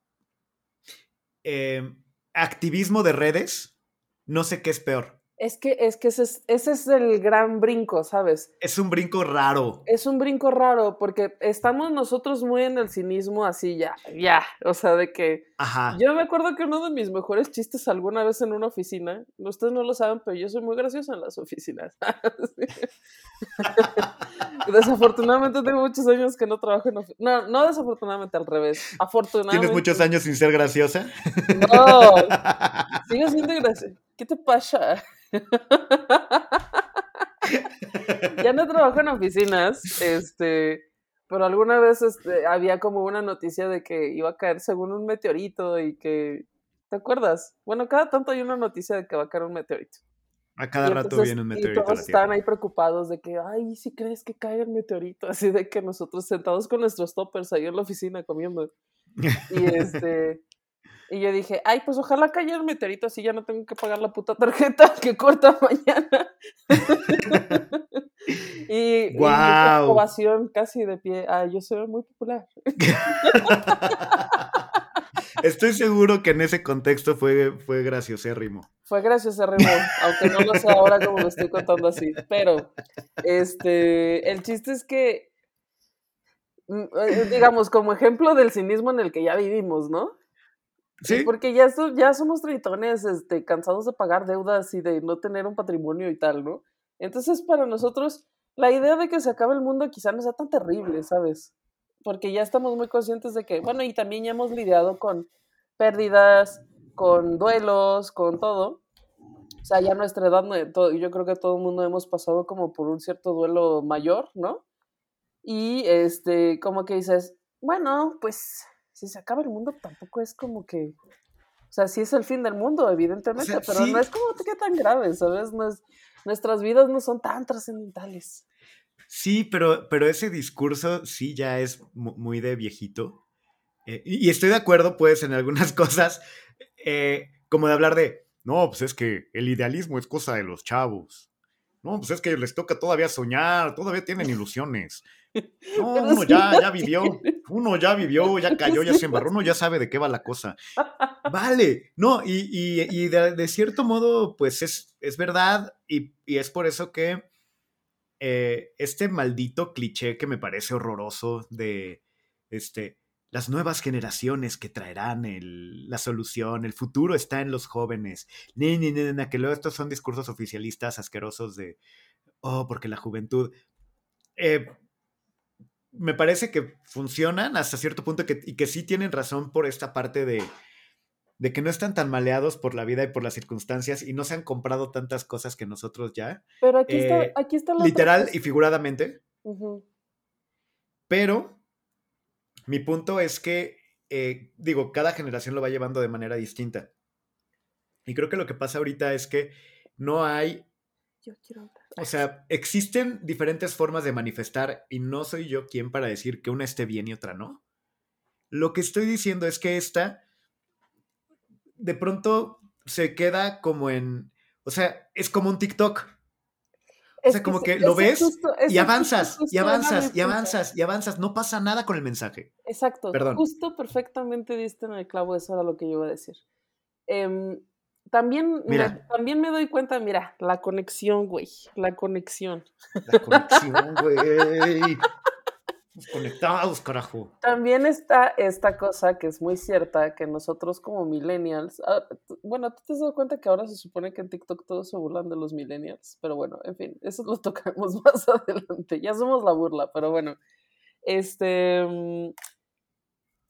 eh, activismo de redes, no sé qué es peor. Es que, es que ese es, ese es el gran brinco, ¿sabes? Es un brinco raro. Es un brinco raro porque estamos nosotros muy en el cinismo así ya, ya, o sea, de que Ajá. yo me acuerdo que uno de mis mejores chistes alguna vez en una oficina, ustedes no lo saben, pero yo soy muy graciosa en las oficinas. desafortunadamente tengo muchos años que no trabajo en oficinas. No, no desafortunadamente, al revés. Afortunadamente. ¿Tienes muchos años sin ser graciosa? No, sigo siendo graciosa. ¿Qué te pasa? Ya no trabajo en oficinas, este, pero alguna vez este, había como una noticia de que iba a caer según un meteorito y que, ¿te acuerdas? Bueno, cada tanto hay una noticia de que va a caer un meteorito. A cada Y rato entonces- viene un Y meteorito a todos la Tierra. estaban ahí preocupados de que, ay, si crees que caiga el meteorito, así de que nosotros sentados con nuestros toppers ahí en la oficina comiendo. Y este. Y yo dije, ay, pues ojalá caiga el meteorito, así ya no tengo que pagar la puta tarjeta que corta mañana. y, y Guau. ovación casi de pie. Ay, yo soy muy popular. Estoy seguro que en ese contexto fue, fue graciosérrimo. Fue gracioso Remo, aunque no lo sé ahora como lo estoy contando así. Pero, este, el chiste es que, mm, eh, digamos, como ejemplo del cinismo en el que ya vivimos, ¿no? Sí, Porque ya, esto- ya somos tritones, este, cansados de pagar deudas y de no tener un patrimonio y tal, ¿no? Entonces, para nosotros, la idea de que se acabe el mundo quizá no sea tan terrible, ¿sabes? Porque ya estamos muy conscientes de que, bueno, y también ya hemos lidiado con pérdidas, con duelos, con todo. O sea, ya a nuestra edad, yo creo que todo el mundo hemos pasado como por un cierto duelo mayor, ¿no? Y este, como que dices, bueno, pues si se acaba el mundo tampoco es como que, o sea, sí es el fin del mundo, evidentemente, sea, pero sí. no es como que tan grave, ¿sabes? No es- nuestras vidas no son tan trascendentales. sí, pero, pero ese discurso sí ya es mu- muy de viejito. Eh, y y estoy de acuerdo, pues, en algunas cosas, eh, como de hablar de, no, pues es que el idealismo es cosa de los chavos. No, pues es que les toca todavía soñar, todavía tienen ilusiones. No, uno ya, ya vivió, uno ya vivió, ya cayó, ya se embarró, uno ya sabe de qué va la cosa. Vale, no, y, y- y de, de cierto modo, pues es, es verdad, y, y es por eso que eh, este maldito cliché que me parece horroroso de este, las nuevas generaciones que traerán el- la solución, el futuro está en los jóvenes, ni, ni, ni, ni, que luego estos son discursos oficialistas asquerosos de, oh, porque la juventud... Eh, me parece que funcionan hasta cierto punto que, y que sí tienen razón por esta parte de, de que no están tan maleados por la vida y por las circunstancias y no se han comprado tantas cosas que nosotros ya, Pero aquí, Eh, está, aquí está la literal y figuradamente. Ujú. Pero mi punto es que, eh, digo, cada generación lo va llevando de manera distinta. Y creo que lo que pasa ahorita es que no hay Yo quiero. O sea, existen diferentes formas de manifestar y no soy yo quien para decir que una esté bien y otra no. Lo que estoy diciendo es que esta de pronto se queda como en, o sea, es como un TikTok Es sea, como que lo ves justo- y avanzas justo y avanzas y avanzas y avanzas, no pasa nada con el mensaje. Exacto. Perdón. Justo perfectamente diste en el clavo, eso era lo que yo iba a decir. Em, también, me, también me doy cuenta, mira, la conexión, güey, la conexión. La conexión, güey. Conectados, carajo. También está esta cosa que es muy cierta, que nosotros como millennials, ah, bueno, tú te has dado cuenta que ahora se supone que en TikTok todos se burlan de los millennials, pero bueno, en fin, eso lo tocamos más adelante, ya somos la burla, pero bueno, este, mm,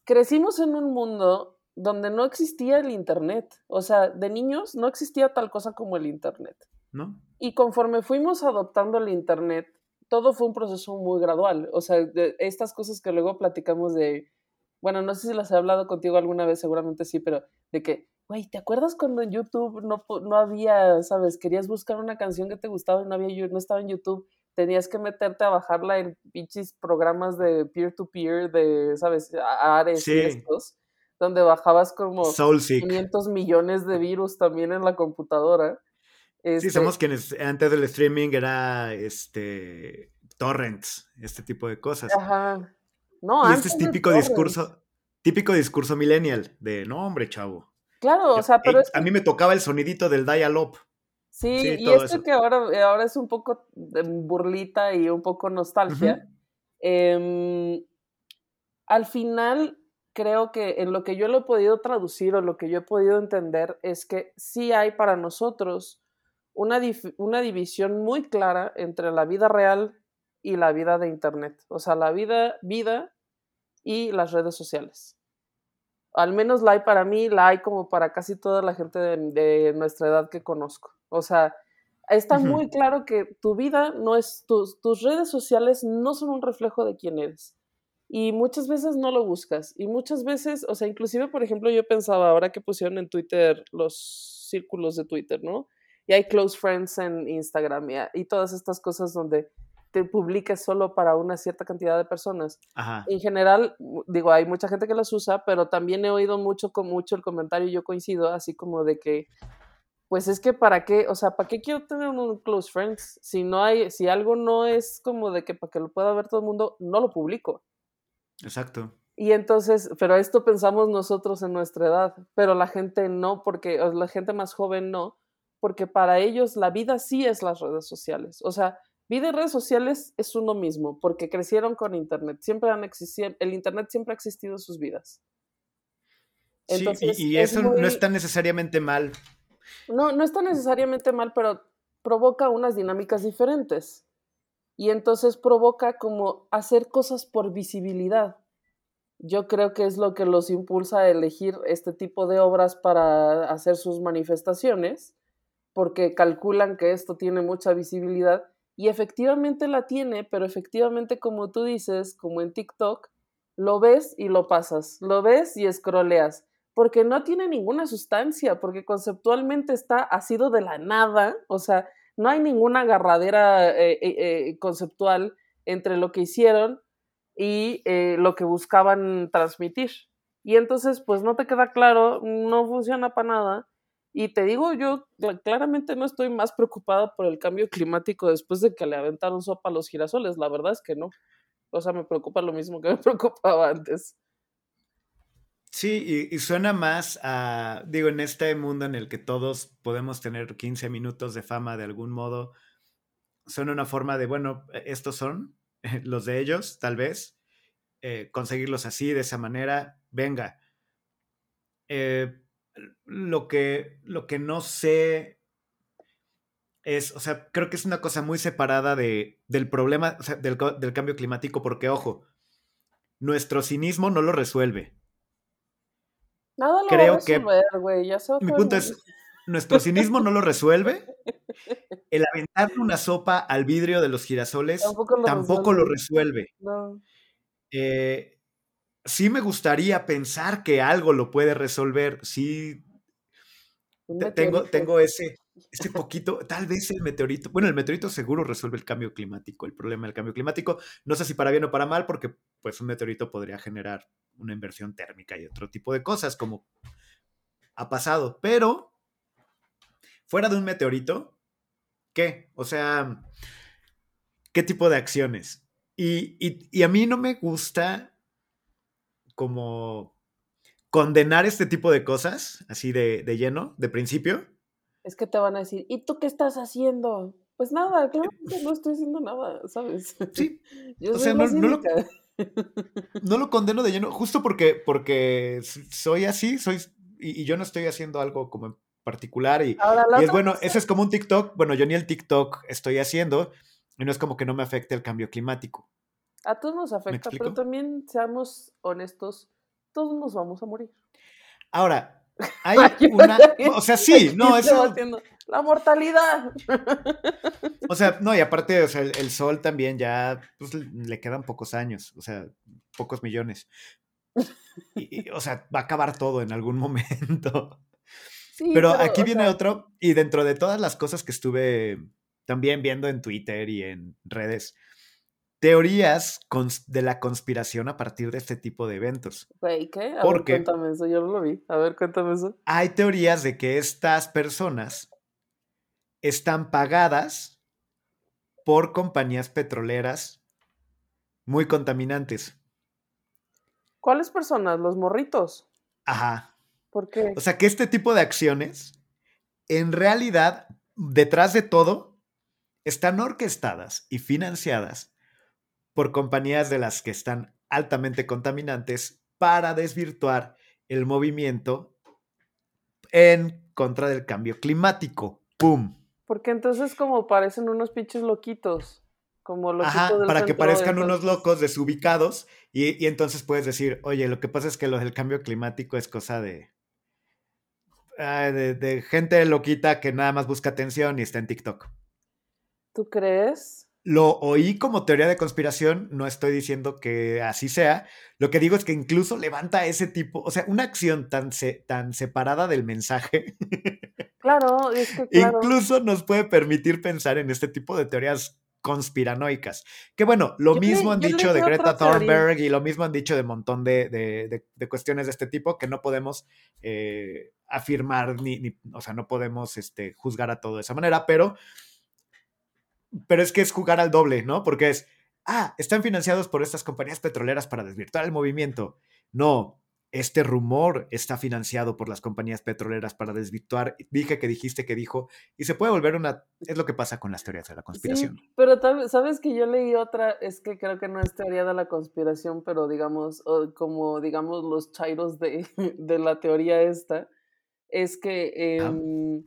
crecimos en un mundo donde no existía el Internet, o sea, de niños no existía tal cosa como el Internet. ¿No? Y conforme fuimos adoptando el Internet, todo fue un proceso muy gradual. O sea, de estas cosas que luego platicamos de, bueno, no sé si las he hablado contigo alguna vez, seguramente sí, pero de que güey, ¿te acuerdas cuando en YouTube no, no había, sabes, querías buscar una canción que te gustaba y no había, no estaba en YouTube? Tenías que meterte a bajarla en pinches programas de peer-to-peer, de, sabes, Ares y estos, donde bajabas como 500 millones de virus también en la computadora. Sí, este somos quienes antes del streaming era este torrents, este tipo de cosas. Ajá. No, y este es típico discurso, típico discurso millennial de no, hombre, chavo. Claro, o sea, pero A mí me tocaba el sonidito del dial-up. Sí, y esto que ahora, eh, ahora es un poco burlita y un poco nostalgia. Em, al final, creo que en lo que yo lo he podido traducir o lo que yo he podido entender es que sí hay para nosotros una, una división muy clara entre la vida real y la vida de Internet. O sea, la vida, vida y las redes sociales al menos la hay para mí, la hay como para casi toda la gente de, nuestra edad que conozco. O sea, está muy claro que tu vida no es, tus, tus redes sociales no son un reflejo de quién eres. Y muchas veces no lo buscas. Y muchas veces, o sea, inclusive, por ejemplo, yo pensaba, ahora que pusieron en Twitter los círculos de Twitter, ¿no? Y hay close friends en Instagram y, y todas estas cosas donde te publiques solo para una cierta cantidad de personas. En general, digo, hay mucha gente que las usa, pero también he oído mucho con mucho el comentario, yo coincido, así como de que, pues es que para qué, o sea, ¿para qué quiero tener un close friends? Si no hay, si algo no es como de que para que lo pueda ver todo el mundo, no lo publico. Exacto. Y entonces, pero esto pensamos nosotros en nuestra edad, pero la gente no, porque la gente más joven no, porque para ellos la vida sí es las redes sociales. O sea, Vida en redes sociales es uno mismo, porque crecieron con Internet. Siempre han existido, el Internet siempre ha existido en sus vidas. sí, y, eso no está necesariamente mal. No, no está necesariamente mal, pero provoca unas dinámicas diferentes. Y entonces provoca como hacer cosas por visibilidad. Yo creo que es lo que los impulsa a elegir este tipo de obras para hacer sus manifestaciones, porque calculan que esto tiene mucha visibilidad y efectivamente la tiene, pero efectivamente como tú dices, como en TikTok, lo ves y lo pasas, lo ves y escroleas, porque no tiene ninguna sustancia, porque conceptualmente está asido de la nada, o sea, no hay ninguna agarradera eh, eh, eh, conceptual entre lo que hicieron y lo que buscaban transmitir. Y entonces, pues no te queda claro, no funciona para nada y te digo, yo claramente no estoy más preocupada por el cambio climático después de que le aventaron sopa a los girasoles. La verdad es que no. O sea, me preocupa lo mismo que me preocupaba antes. Sí, y, suena más a, digo, en este mundo en el que todos podemos tener 15 minutos de fama de algún modo, suena una forma de, bueno, estos son los de ellos, tal vez, eh, conseguirlos así, de esa manera, venga. Eh, lo que, lo que no sé es, o sea, creo que es una cosa muy separada de, del problema, o sea, del, cambio climático, porque, ojo, nuestro cinismo no lo resuelve. Nada lo creo va a resolver, güey, Mi punto es, nuestro cinismo no lo resuelve. El aventar una sopa al vidrio de los girasoles tampoco lo resuelve. No. Eh, sí me gustaría pensar que algo lo puede resolver. Sí, tengo, tengo ese, ese poquito, tal vez el meteorito, bueno, el meteorito seguro resuelve el cambio climático, el problema del cambio climático. No sé si para bien o para mal, porque pues un meteorito podría generar una inversión térmica y otro tipo de cosas, como ha pasado. Pero, fuera de un meteorito, ¿qué? O sea, ¿qué tipo de acciones? Y, y a mí no me gusta como condenar este tipo de cosas, así de, lleno, de principio. Es que te van a decir, ¿y tú qué estás haciendo? Pues nada, claro que no estoy haciendo nada, ¿sabes? Sí. o sea, no, lo, no, lo, condeno de lleno, justo porque, porque soy así, soy, y, yo no estoy haciendo algo como en particular. Y, y es bueno, ese es como un TikTok. Bueno, yo ni el TikTok estoy haciendo, y no es como que no me afecte el cambio climático. A todos nos afecta, pero también seamos honestos, todos nos vamos a morir. Ahora, hay una, o sea, sí, no, eso la mortalidad. O sea, no, y aparte, o sea, el, sol también ya pues, le quedan pocos años, o sea, pocos millones. Y, o sea, va a acabar todo en algún momento. pero, aquí viene otro, y dentro de todas las cosas que estuve también viendo en Twitter y en redes, teorías de la conspiración a partir de este tipo de eventos. ¿qué? A ver, cuéntame eso, yo no lo vi. A ver, cuéntame eso. Hay teorías de que estas personas están pagadas por compañías petroleras muy contaminantes. ¿Cuáles personas? ¿Los morritos? Ajá. ¿Por qué? O sea, que este tipo de acciones, en realidad, detrás de todo, están orquestadas y financiadas por compañías de las que están altamente contaminantes para desvirtuar el movimiento en contra del cambio climático. ¡Pum! Porque entonces como parecen unos pinches loquitos. Como los Ajá, para que parezcan unos locos desubicados y, y, entonces puedes decir, oye, lo que pasa es que lo del cambio climático es cosa de, de, de gente loquita que nada más busca atención y está en TikTok. ¿Tú crees? Lo oí como teoría de conspiración, no estoy diciendo que así sea, lo que digo es que incluso levanta ese tipo, o sea, una acción tan, tan separada del mensaje. Claro, es que Incluso nos puede permitir pensar en este tipo de teorías conspiranoicas. Que bueno, lo mismo han dicho de Greta Thunberg y lo mismo han dicho de un montón de, cuestiones de este tipo que no podemos eh, afirmar ni, ni, o sea, no podemos este, juzgar a todo de esa manera, pero pero es que es jugar al doble, ¿no? Porque es, ah, están financiados por estas compañías petroleras para desvirtuar el movimiento. No, este rumor está financiado por las compañías petroleras para desvirtuar. Dije que dijiste que dijo, y se puede volver una. Es lo que pasa con las teorías de la conspiración. pero sabes que yo leí otra, es que creo que no es teoría de la conspiración, pero digamos, como digamos los chairos de, de la teoría esta, es que em,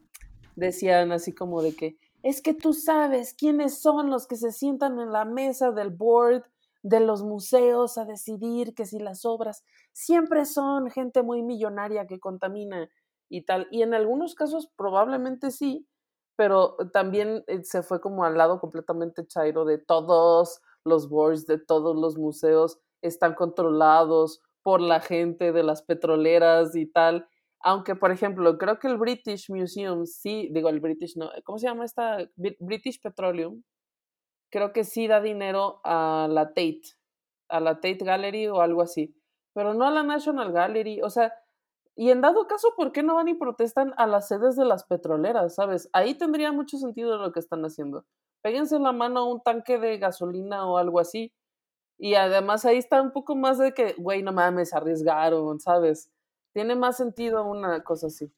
decían así como de que es que tú sabes quiénes son los que se sientan en la mesa del board de los museos a decidir que si las obras siempre son gente muy millonaria que contamina y tal. Y en algunos casos probablemente sí, pero también eh, se fue como al lado completamente chairo de todos los boards de todos los museos están controlados por la gente de las petroleras y tal. Aunque, por ejemplo, creo que el British Museum sí, digo el British, no, ¿cómo se llama esta? British Petroleum. Creo que sí da dinero a la Tate, a la Tate Gallery o algo así, pero no a la National Gallery. O sea, y en dado caso, ¿por qué no van y protestan a las sedes de las petroleras? ¿Sabes? Ahí tendría mucho sentido lo que están haciendo. Péguense la mano a un tanque de gasolina o algo así. Y además ahí está un poco más de que, güey, no mames, arriesgaron, ¿sabes? Tiene más sentido una cosa así.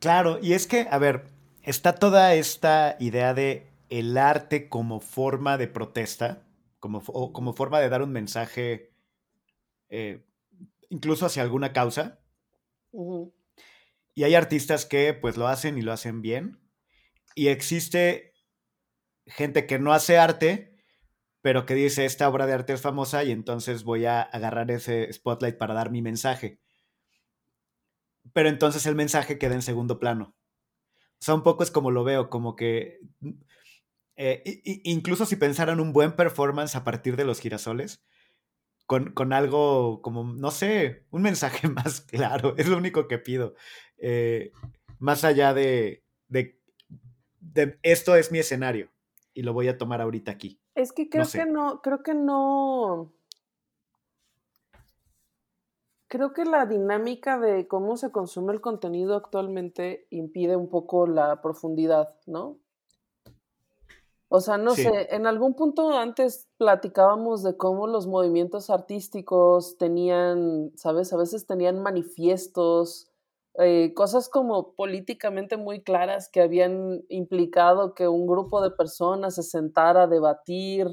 Claro, y es que, a ver, está toda esta idea de el arte como forma de protesta, como, como forma de dar un mensaje eh, incluso hacia alguna causa. Y hay artistas que pues lo hacen y lo hacen bien. Y existe gente que no hace arte, pero que dice esta obra de arte es famosa y entonces voy a agarrar ese spotlight para dar mi mensaje. Pero entonces el mensaje queda en segundo plano. O sea, poco es como lo veo, como que eh, incluso si pensaran un buen performance a partir de los girasoles, con, con, algo como, no sé, un mensaje más claro, es lo único que pido. Eh, más allá de, de, de, esto es mi escenario y lo voy a tomar ahorita aquí. Es que creo que no, creo que no. Creo que la dinámica de cómo se consume el contenido actualmente impide un poco la profundidad, ¿no? O sea, no sé, en algún punto antes platicábamos de cómo los movimientos artísticos tenían, ¿sabes? A veces tenían manifiestos, eh, cosas como políticamente muy claras que habían implicado que un grupo de personas se sentara a debatir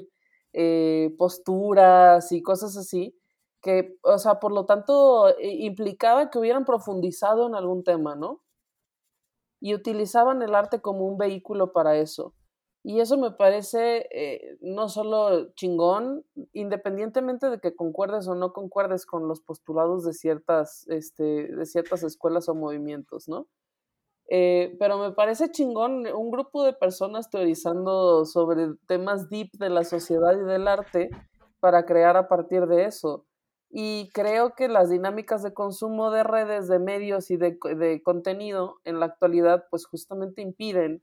eh, posturas y cosas así, que, o sea, por lo tanto, eh, implicaba que hubieran profundizado en algún tema, ¿no? Y utilizaban el arte como un vehículo para eso. Y eso me parece eh, no solo chingón, independientemente de que concuerdes o no concuerdes con los postulados de ciertas, este, de ciertas escuelas o movimientos, ¿no? Eh, pero me parece chingón un grupo de personas teorizando sobre temas deep de la sociedad y del arte para crear a partir de eso. Y creo que las dinámicas de consumo de redes, de medios y de, de contenido en la actualidad, pues justamente impiden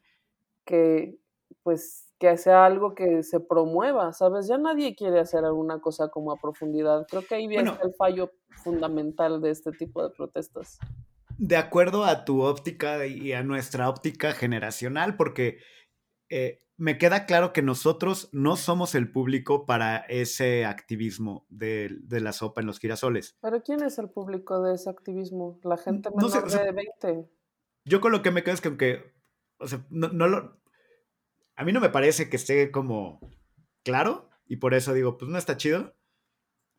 que, pues, que sea algo que se promueva, ¿sabes? Ya nadie quiere hacer alguna cosa como a profundidad. Creo que ahí viene el fallo fundamental de este tipo de protestas. De acuerdo a tu óptica y a nuestra óptica generacional, porque eh, me queda claro que nosotros no somos el público para ese activismo de, la sopa en los girasoles. ¿Pero quién es el público de ese activismo? La gente menor de 20. Yo con lo que me quedo es que aunque, o sea, no, lo... A mí no me parece que esté como claro y por eso digo, pues no está chido.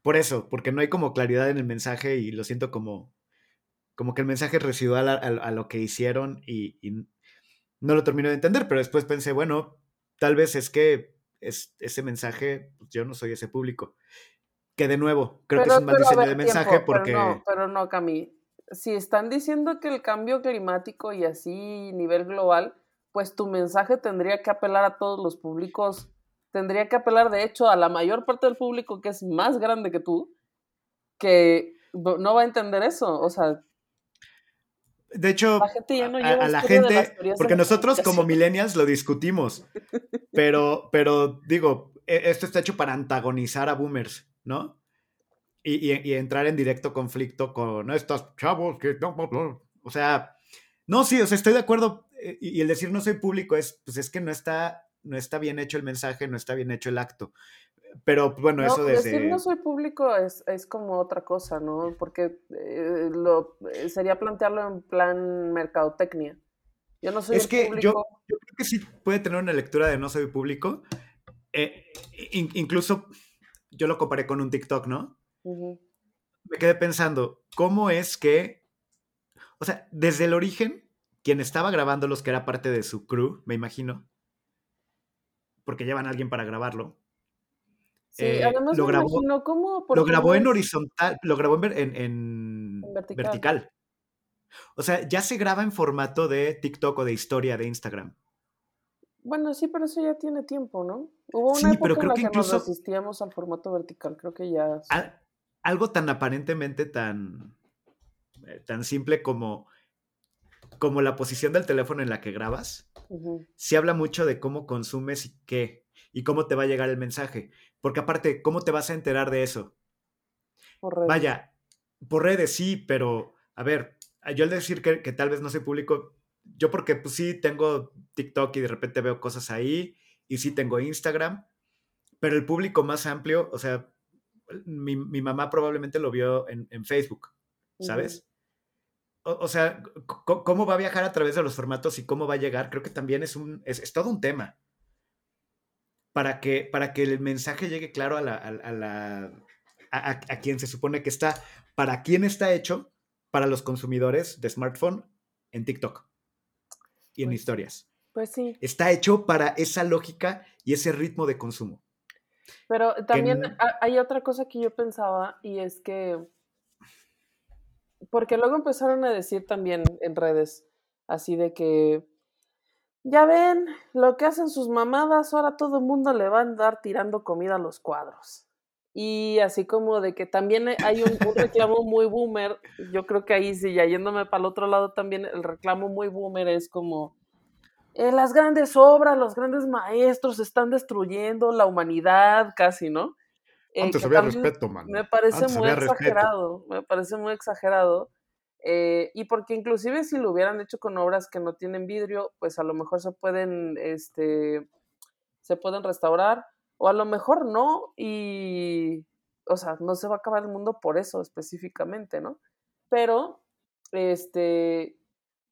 Por eso, porque no hay como claridad en el mensaje y lo siento como, como que el mensaje es residual a, lo que hicieron y, y no lo termino de entender, pero después pensé, bueno, tal vez es que es, ese mensaje, pues, yo no soy ese público. Que de nuevo, creo que es un mal diseño de mensaje porque... Pero no, pero no, Cami. Si están diciendo que el cambio climático y así nivel global, pues tu mensaje tendría que apelar a todos los públicos, tendría que apelar de hecho a la mayor parte del público que es más grande que tú, que no va a entender eso. O sea, de hecho, a, la gente, porque nosotros como millennials lo discutimos, pero, pero digo, e, esto está hecho para antagonizar a boomers, ¿no? Y, y, entrar en directo conflicto con estos chavos que no, o sea, no, sí, o sea, estoy de acuerdo. Eh, y, el decir no soy público es, pues es que no está, no está bien hecho el mensaje, no está bien hecho el acto. Pero bueno, eso desde... Decir no soy público es, es como otra cosa, ¿no? Porque eh, lo, eh, sería plantearlo en plan mercadotecnia. Yo no soy Es que yo, yo, creo que sí puede tener una lectura de no soy público. Eh, incluso yo lo comparé con un TikTok, ¿no? Me quedé pensando, ¿cómo es que, o sea, desde el origen, quien estaba grabando los que era parte de su crew, me imagino, porque llevan a alguien para grabarlo, Sí, eh, además lo grabó, Lo grabó en horizontal, lo grabó en, vertical. O sea, ya se graba en formato de TikTok o de historia de Instagram. Bueno, sí, pero eso ya tiene tiempo, ¿no? Hubo una época en la que, incluso, nos resistíamos al formato vertical, creo que ya. algo tan aparentemente tan, eh, tan simple como, como la posición del teléfono en la que grabas, sí habla mucho de cómo consumes y qué, y cómo te va a llegar el mensaje. Porque aparte, ¿cómo te vas a enterar de eso? Por redes. Vaya, por redes sí, pero a ver, yo al decir que, tal vez no soy público, yo porque pues sí tengo TikTok y de repente veo cosas ahí y sí tengo Instagram, pero el público más amplio, o sea, mi, mamá probablemente lo vio en, Facebook, ¿sabes? O, sea, ¿cómo va a viajar a través de los formatos y cómo va a llegar? Creo que también es, un, es todo un tema para que, para que el mensaje llegue claro a, la, a, la, a, quien se supone que está, para quién está hecho, para los consumidores de smartphone en TikTok y en pues historias. Pues sí. Está hecho para esa lógica y ese ritmo de consumo. Pero también hay otra cosa que yo pensaba y es que, porque luego empezaron a decir también en redes, así de que ya ven lo que hacen sus mamadas, ahora todo el mundo le va a andar tirando comida a los cuadros. Y así como de que también hay un, reclamo muy boomer, yo creo que ahí sí, ya yéndome para el otro lado también, el reclamo muy boomer es como, eh, las grandes obras, los grandes maestros están destruyendo la humanidad casi, ¿no? Eh, Antes había respeto, man. Me parece muy exagerado, me parece muy exagerado. Eh, y porque inclusive si lo hubieran hecho con obras que no tienen vidrio, pues a lo mejor se pueden, este, se pueden restaurar, o a lo mejor no, y, o sea, no se va a acabar el mundo por eso específicamente, ¿no? Pero, este,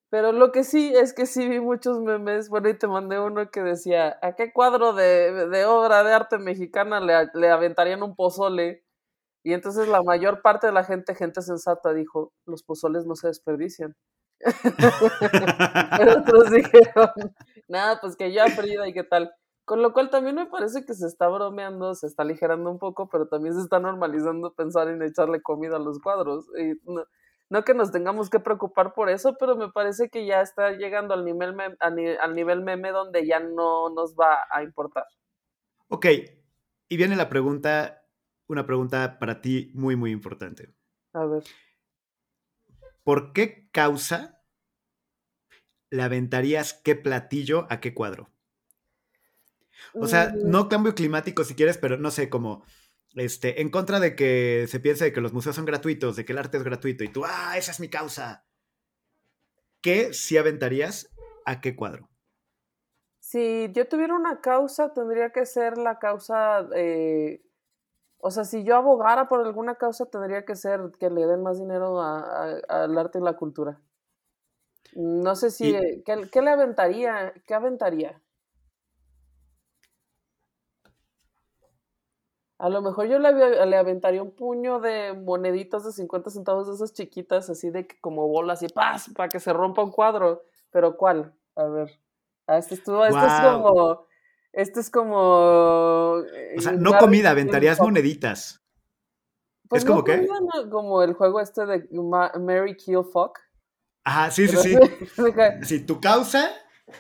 pero lo que sí es que sí vi muchos memes, bueno, y te mandé uno que decía, ¿a qué cuadro de, de obra de arte mexicana le, le aventarían un pozole? Y entonces la mayor parte de la gente, gente sensata, dijo, los pozoles no se desperdician. Pero otros dijeron, nada, pues que ya Frida y qué tal. Con lo cual también me parece que se está bromeando, se está aligerando un poco, pero también se está normalizando pensar en echarle comida a los cuadros. Y no, que nos tengamos que preocupar por eso, pero me parece que ya está llegando al nivel, al nivel meme donde ya no nos va a importar. Ok, y viene la pregunta una pregunta para ti muy, muy importante. A ver. ¿Por qué causa le aventarías qué platillo a qué cuadro? O sea, Mm, no cambio climático si quieres, pero no sé, como este, en contra de que se piense de que los museos son gratuitos, de que el arte es gratuito, y tú, ah, esa es mi causa. ¿Qué sí aventarías a qué cuadro? Si yo tuviera una causa, tendría que ser la causa, eh, o sea, si yo abogara por alguna causa, tendría que ser que le den más dinero al arte y la cultura. No sé si, Y- ¿qué, qué le aventaría? ¿Qué aventaría? A lo mejor yo le, le aventaría un puño de moneditas de 50 centavos de esas chiquitas, así de que como bolas y ¡paz! para que se rompa un cuadro. Pero ¿cuál? A ver. Ah, este, estuvo, este es Guau. como. Este es como. O sea, no comida, aventarías monedas. Pues ¿es como no no, como el juego este de Ma- Mary Kill Fuck. Ajá, sí, sí, sí. Que, Si tu causa,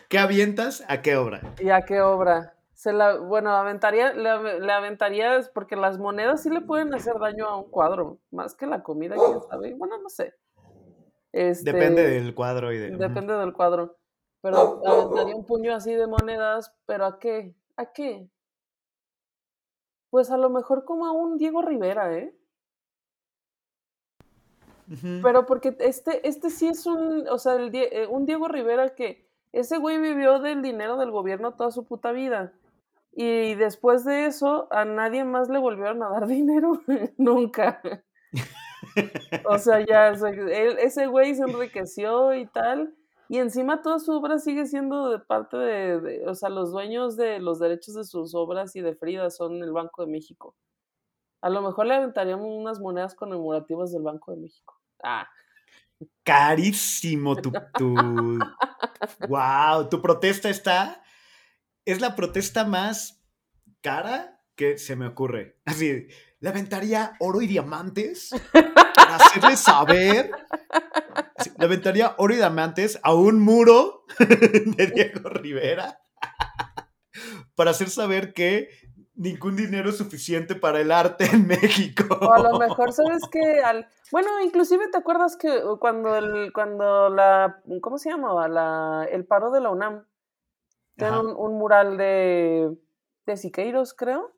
¿qué avientas a qué obra? ¿Y a qué obra? Se la, bueno, aventaría, le, le aventaría, es porque las monedas sí le pueden hacer daño a un cuadro, más que la comida, quién sabe. Bueno, no sé. Este, Depende del cuadro y de. Depende del cuadro. Pero aventaría un puño así de monedas, pero ¿a qué? ¿A qué? Pues a lo mejor como a un Diego Rivera, ¿eh? Pero porque este, este sí es un, o sea, el Die- eh, un Diego Rivera que ese güey vivió del dinero del gobierno toda su puta vida. Y después de eso, a nadie más le volvieron a dar dinero. Nunca. O sea, ya, o sea, él- ese güey se enriqueció y tal. Y encima toda su obra sigue siendo de parte de, de- o sea, los dueños de los derechos de sus obras y de Frida son el Banco de México. A lo mejor le aventaríamos unas monedas conmemorativas del Banco de México. Ah, Carísimo tu, tu. wow, tu protesta está. Es la protesta más cara que se me ocurre. Así, le aventaría oro y diamantes para hacerle saber. Sí, le aventaría oro y diamantes a un muro de Diego Rivera para hacer saber que ningún dinero es suficiente para el arte en México. O a lo mejor, ¿sabes que. Bueno, inclusive te acuerdas que cuando el, cuando la, ¿cómo se llamaba? La, el paro de la UNAM, un, un mural de, de Siqueiros, creo,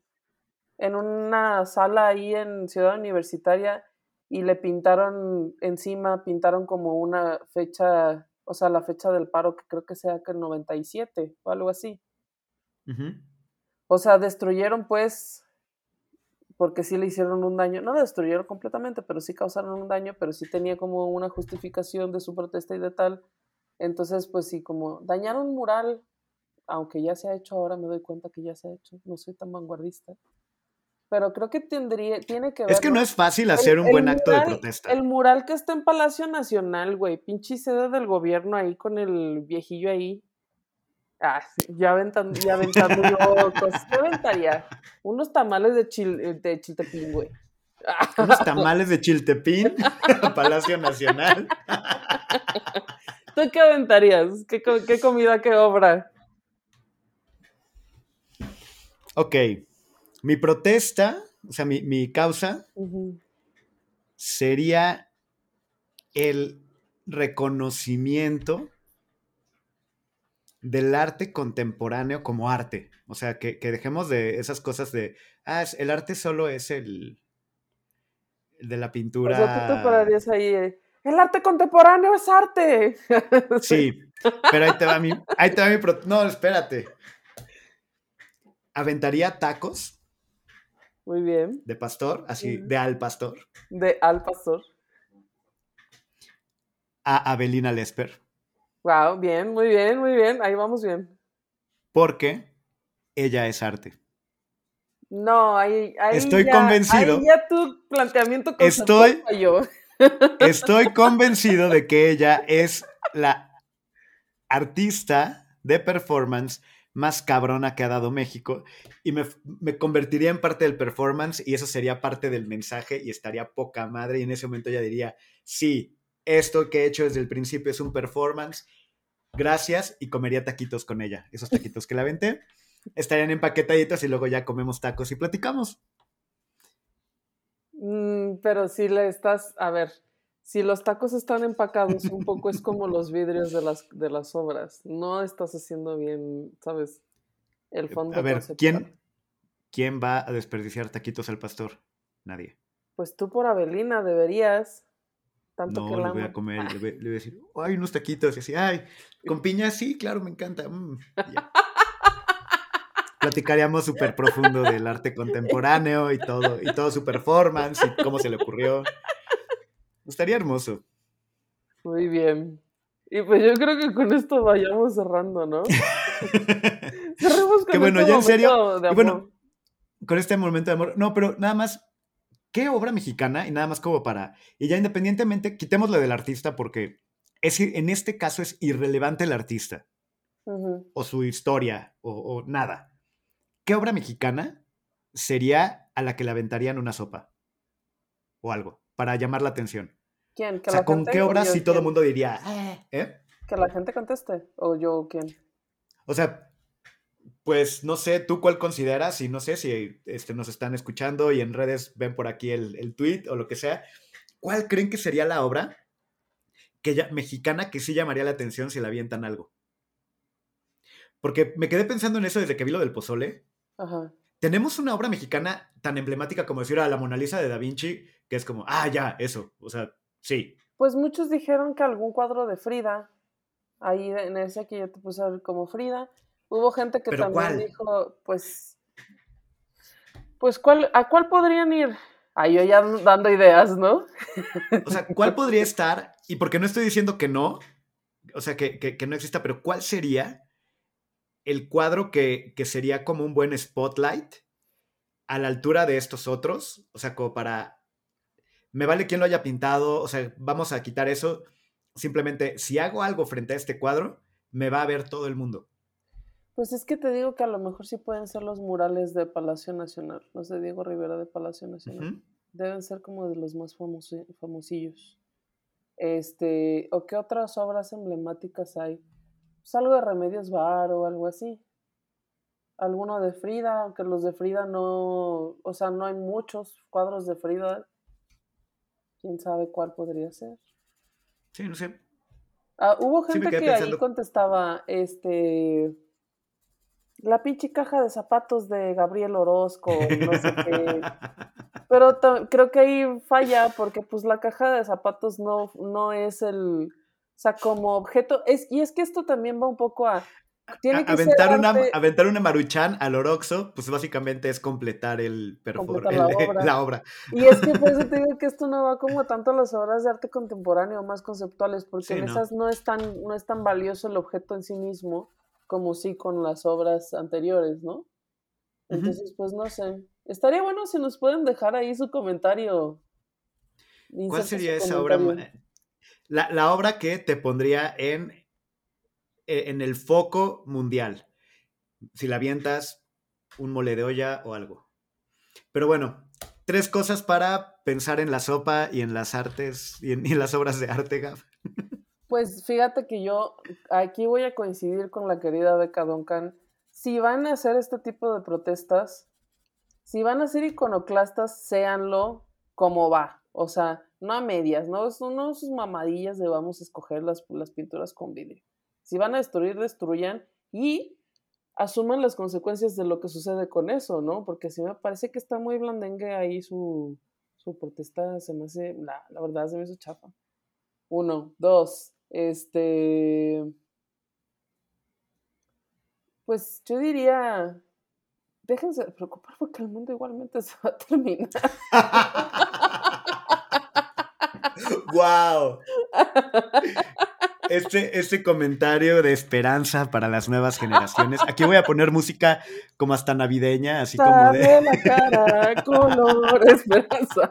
en una sala ahí en Ciudad Universitaria y le pintaron encima, pintaron como una fecha, o sea, la fecha del paro que creo que sea que el 97 o algo así. O sea, destruyeron pues, porque sí le hicieron un daño, no destruyeron completamente, pero sí causaron un daño, pero sí tenía como una justificación de su protesta y de tal. Entonces, pues sí, como dañaron un mural, aunque ya se ha hecho ahora, me doy cuenta que ya se ha hecho, no soy tan vanguardista. Pero creo que tendría, tiene que ver. Es que no es fácil hacer un buen acto de protesta. El mural que está en Palacio Nacional, güey, pinche sede del gobierno ahí con el viejillo ahí. Ah, ya aventando, ya aventando yo cosas. ¿Qué aventaría? Unos tamales de, chil, de chiltepín, güey. Unos tamales de Chiltepín, Palacio Nacional. ¿Tú qué aventarías? ¿Qué, co- qué comida, qué obra? Ok, mi protesta, o sea, mi, mi causa sería el reconocimiento del arte contemporáneo como arte. O sea, que, que dejemos de esas cosas de, ah, el arte solo es el, el de la O pintura. sea, tú te pararías ahí. eh, El arte contemporáneo es arte. Sí, pero ahí te va mi, ahí te va mi pro- No, espérate. Aventaría tacos Muy bien. de pastor, así, de al pastor, De Al Pastor. a Abelina Lesper, Wow, bien, muy bien, muy bien. Ahí vamos bien. porque ella es arte. No, ahí, ahí Estoy ya- convencido. Ahí ya tu planteamiento Estoy- falló. Estoy convencido de que ella es la artista de performance más cabrona que ha dado México y me, me convertiría en parte del performance y eso sería parte del mensaje y estaría poca madre y en ese momento ella diría, sí, esto que he hecho desde el principio es un performance, gracias y comería taquitos con ella, esos taquitos que la aventé estarían empaquetaditos y luego ya comemos tacos y platicamos. Mm, pero si le estás, a ver, si los tacos están empacados un poco es como los vidrios de las, de las obras. No estás haciendo bien, ¿sabes? El fondo. A ver, ¿quién, ¿quién va a desperdiciar taquitos al pastor? Nadie. Pues tú por Abelina deberías. Tanto no, que le voy a comer, le voy, le voy, a decir, ay, unos taquitos, y así, ay, con piña, sí, claro, me encanta. Mm, Platicaríamos súper profundo del arte contemporáneo y todo, y todo su performance y cómo se le ocurrió. Estaría hermoso. Muy bien. Y pues yo creo que con esto vayamos cerrando, ¿no? Cerremos con que bueno, este ya en serio. Y bueno, con este momento de amor. No, pero nada más, ¿qué obra mexicana? Y nada más como para. Y ya independientemente, quitémosle del artista porque es, en este caso es irrelevante el artista. O su historia, o, o nada. ¿Qué obra mexicana sería a la que le aventarían una sopa? O algo, para llamar la atención. ¿Quién? ¿Que o sea, ¿con qué obra sí todo el mundo diría, ah", ¿eh? Que la gente conteste, o yo quién. O sea, pues no sé, tú cuál consideras, y no sé si este, nos están escuchando y en redes ven por aquí el, el tweet o lo que sea. ¿Cuál creen que sería la obra que ya, mexicana que sí llamaría la atención si la avientan algo? Porque me quedé pensando en eso desde que vi lo del pozole. Tenemos una obra mexicana tan emblemática como decir a la Mona Lisa de Da Vinci, que es como, ah, ya, eso, o sea, sí. Pues muchos dijeron que algún cuadro de Frida, ahí en ese que yo te puse a ver como Frida, hubo gente que también dijo, pues, pues, ¿cuál, ¿a cuál podrían ir? Ahí yo ya dando ideas, ¿no? O sea, ¿cuál podría estar? Y porque no estoy diciendo que no, o sea, que, que no exista, pero ¿cuál sería el cuadro que, sería como un buen spotlight a la altura de estos otros, o sea, como para, me vale quién lo haya pintado, o sea, vamos a quitar eso, simplemente si hago algo frente a este cuadro, me va a ver todo el mundo. Pues es que te digo que a lo mejor sí pueden ser los murales de Palacio Nacional, los de Diego Rivera de Palacio Nacional. Deben ser como de los más famosillos. Este, ¿o qué otras obras emblemáticas hay? pues algo de Remedios Bar o algo así. Alguno de Frida, aunque los de Frida no, o sea, no hay muchos cuadros de Frida. ¿Quién sabe cuál podría ser? Sí, no sé. Ah, hubo gente que ahí contestaba, este, la pinche caja de zapatos de Gabriel Orozco, no sé qué. Pero creo que ahí falla porque pues la caja de zapatos no, no es el o sea, como objeto, es, y es que esto también va un poco a... Tiene que aventar, una, aventar una maruchan al oroxo, pues básicamente es completar el, perfor la, obra. Y es que pues te digo que esto no va como tanto a las obras de arte contemporáneo, más conceptuales, porque en esas no es, tan, no es tan valioso el objeto en sí mismo como sí con las obras anteriores, ¿no? Entonces, pues no sé. Estaría bueno si nos pueden dejar ahí su comentario. ¿Cuál sería esa obra? la, obra que te pondría en, en el foco mundial. Si la avientas, un mole de olla o algo. Pero bueno, tres cosas para pensar en la sopa y en las artes y en, las obras de arte, Gab. Pues fíjate que yo aquí voy a coincidir con la querida Beca Duncan. Si van a hacer este tipo de protestas, si van a ser iconoclastas, séanlo como va. O sea, no a medias, no, son sus mamadillas de vamos a escoger las, las pinturas con vidrio. Si van a destruir, destruyan y asuman las consecuencias de lo que sucede con eso, ¿no? Porque si me parece que está muy blandengue ahí su, su protesta, se me hace, la, la verdad se me hizo chafa. Uno, dos, este... Pues yo diría, déjense de preocupar porque el mundo igualmente se va a terminar. ¡Wow! Este, este comentario de esperanza para las nuevas generaciones. Aquí voy a poner música como hasta navideña, así como de. la cara, color, esperanza.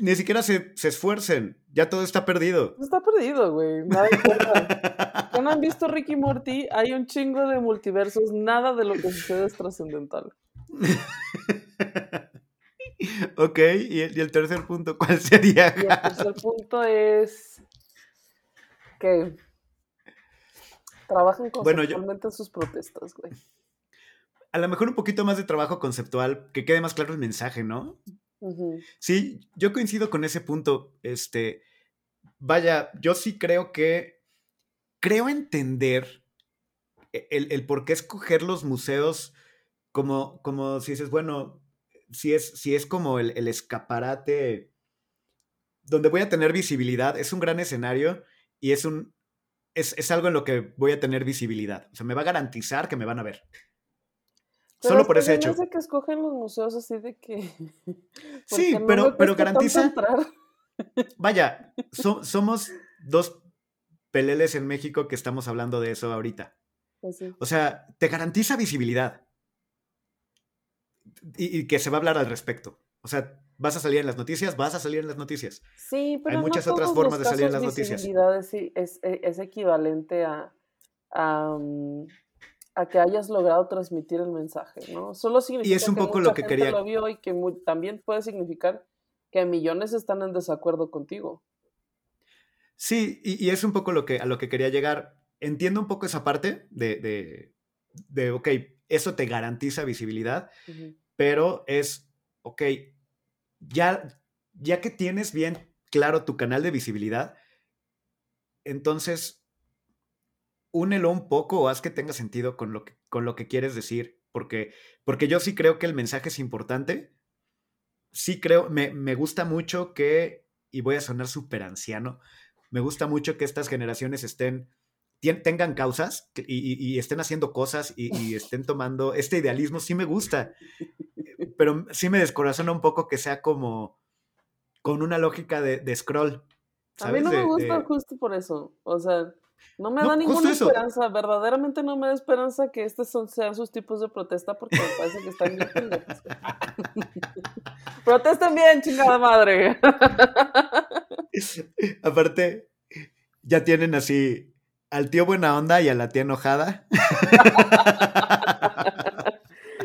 ni siquiera se, esfuercen, ya todo está perdido. Está perdido, güey. Nada no han visto Ricky Morty? Hay un chingo de multiversos, nada de lo que sucede es trascendental. ok, ¿Y el, tercer punto cuál sería? el tercer punto es que trabajan constantemente en sus protestas, güey. a lo mejor un poquito más de trabajo conceptual, que quede más claro el mensaje, ¿no? Sí, yo coincido con ese punto. Este, vaya, yo sí creo que, creo entender e, el, por qué escoger los museos como, como si dices, bueno, si es, si es como el, el escaparate donde voy a tener visibilidad, es un gran escenario y es un, es, algo en lo que voy a tener visibilidad. O sea, me va a garantizar que me van a ver. Solo por ese hecho. de que escogen los museos así de que. sí, pero, pero garantiza. Vaya, somos dos peleles en México que estamos hablando de eso ahorita. Pues o sea, te garantiza visibilidad. Y, que se va a hablar al respecto. O sea, vas a salir en las noticias, vas a salir en las noticias. Sí, pero hay muchas otras formas de salir en las noticias. Es, es, es equivalente a, a, mm, a, que hayas logrado transmitir el mensaje, ¿no? Solo significa y es un que poco lo que quería. Lo vio y que también puede significar que millones están en desacuerdo contigo. Sí, y, es un poco lo que, a lo que quería llegar. Entiendo un poco esa parte de, de, de ok, eso te garantiza visibilidad, pero es, ok, ya, ya que tienes bien claro tu canal de visibilidad, entonces únelo un poco o haz que tenga sentido con lo que, con lo que quieres decir, porque, porque yo sí creo que el mensaje es importante. Sí creo, me, me gusta mucho que, y voy a sonar súper anciano, me gusta mucho que estas generaciones estén, tengan causas y, estén haciendo cosas y, y, estén tomando este idealismo, sí me gusta pero sí me descorazona un poco que sea como con una lógica de, scroll. A mí no me gusta justo por eso. O sea, no me da ninguna esperanza. Verdaderamente no me da esperanza que estos sean sus tipos de protesta porque me parece que están bien Protesten bien, chingada madre. Aparte, ya tienen así al tío buena onda y a la tía enojada.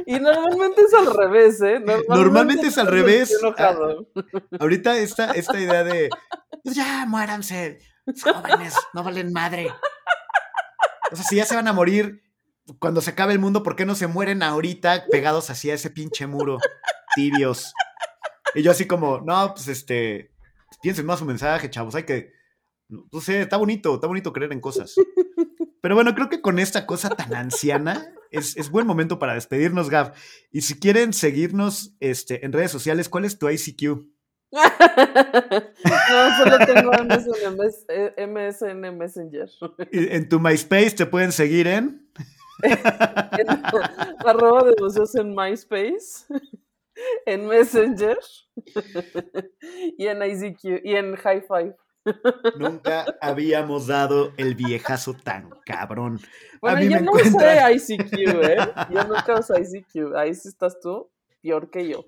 Y normalmente es al revés, ¿eh? Normalmente, es al revés. Ah, ahorita esta, esta idea de, pues ya, muéranse, jóvenes, no valen madre. O sea, si ya se van a morir cuando se acabe el mundo, ¿por qué no se mueren ahorita pegados así a ese pinche muro? Tibios. Y yo así como, no, pues este, piensen más su mensaje, chavos, hay que, no sé, está bonito, está bonito creer en cosas. Pero bueno, creo que con esta cosa tan anciana es, buen momento para despedirnos, Gav. Y si quieren seguirnos este, en redes sociales, ¿cuál es tu ICQ? no, solo tengo MSN, eh, Messenger. En tu MySpace te pueden seguir en. arroba de museos en MySpace, en Messenger y en ICQ y en High Five. Nunca habíamos dado el viejazo tan cabrón. Bueno, a mí yo me no usé ICQ, ¿eh? Yo nunca usé ICQ. Ahí sí estás tú, peor que yo.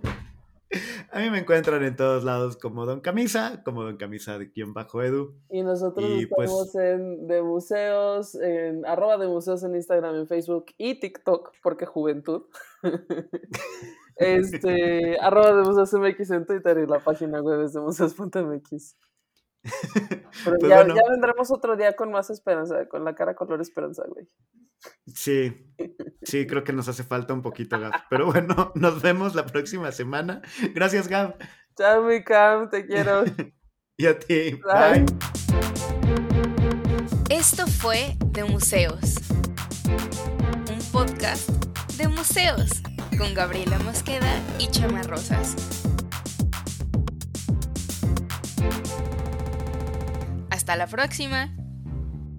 A mí me encuentran en todos lados como Don Camisa, como Don Camisa de quien bajo Edu. Y nosotros pues estamos en de museos, en arroba de museos en Instagram, en Facebook y TikTok, porque juventud. este, arroba de museos MX en Twitter y la página web es de museos.mx. Pero pues ya, vendremos otro día con más esperanza, con la cara color esperanza, güey. Sí, sí, creo que nos hace falta un poquito, Gab. Pero bueno, nos vemos la próxima semana. Gracias, Gab. Chao, mi Cam, te quiero. y a ti. Bye. Esto fue De Museos, un podcast de museos con Gabriela Mosqueda y Chama Rosas. Hasta la próxima.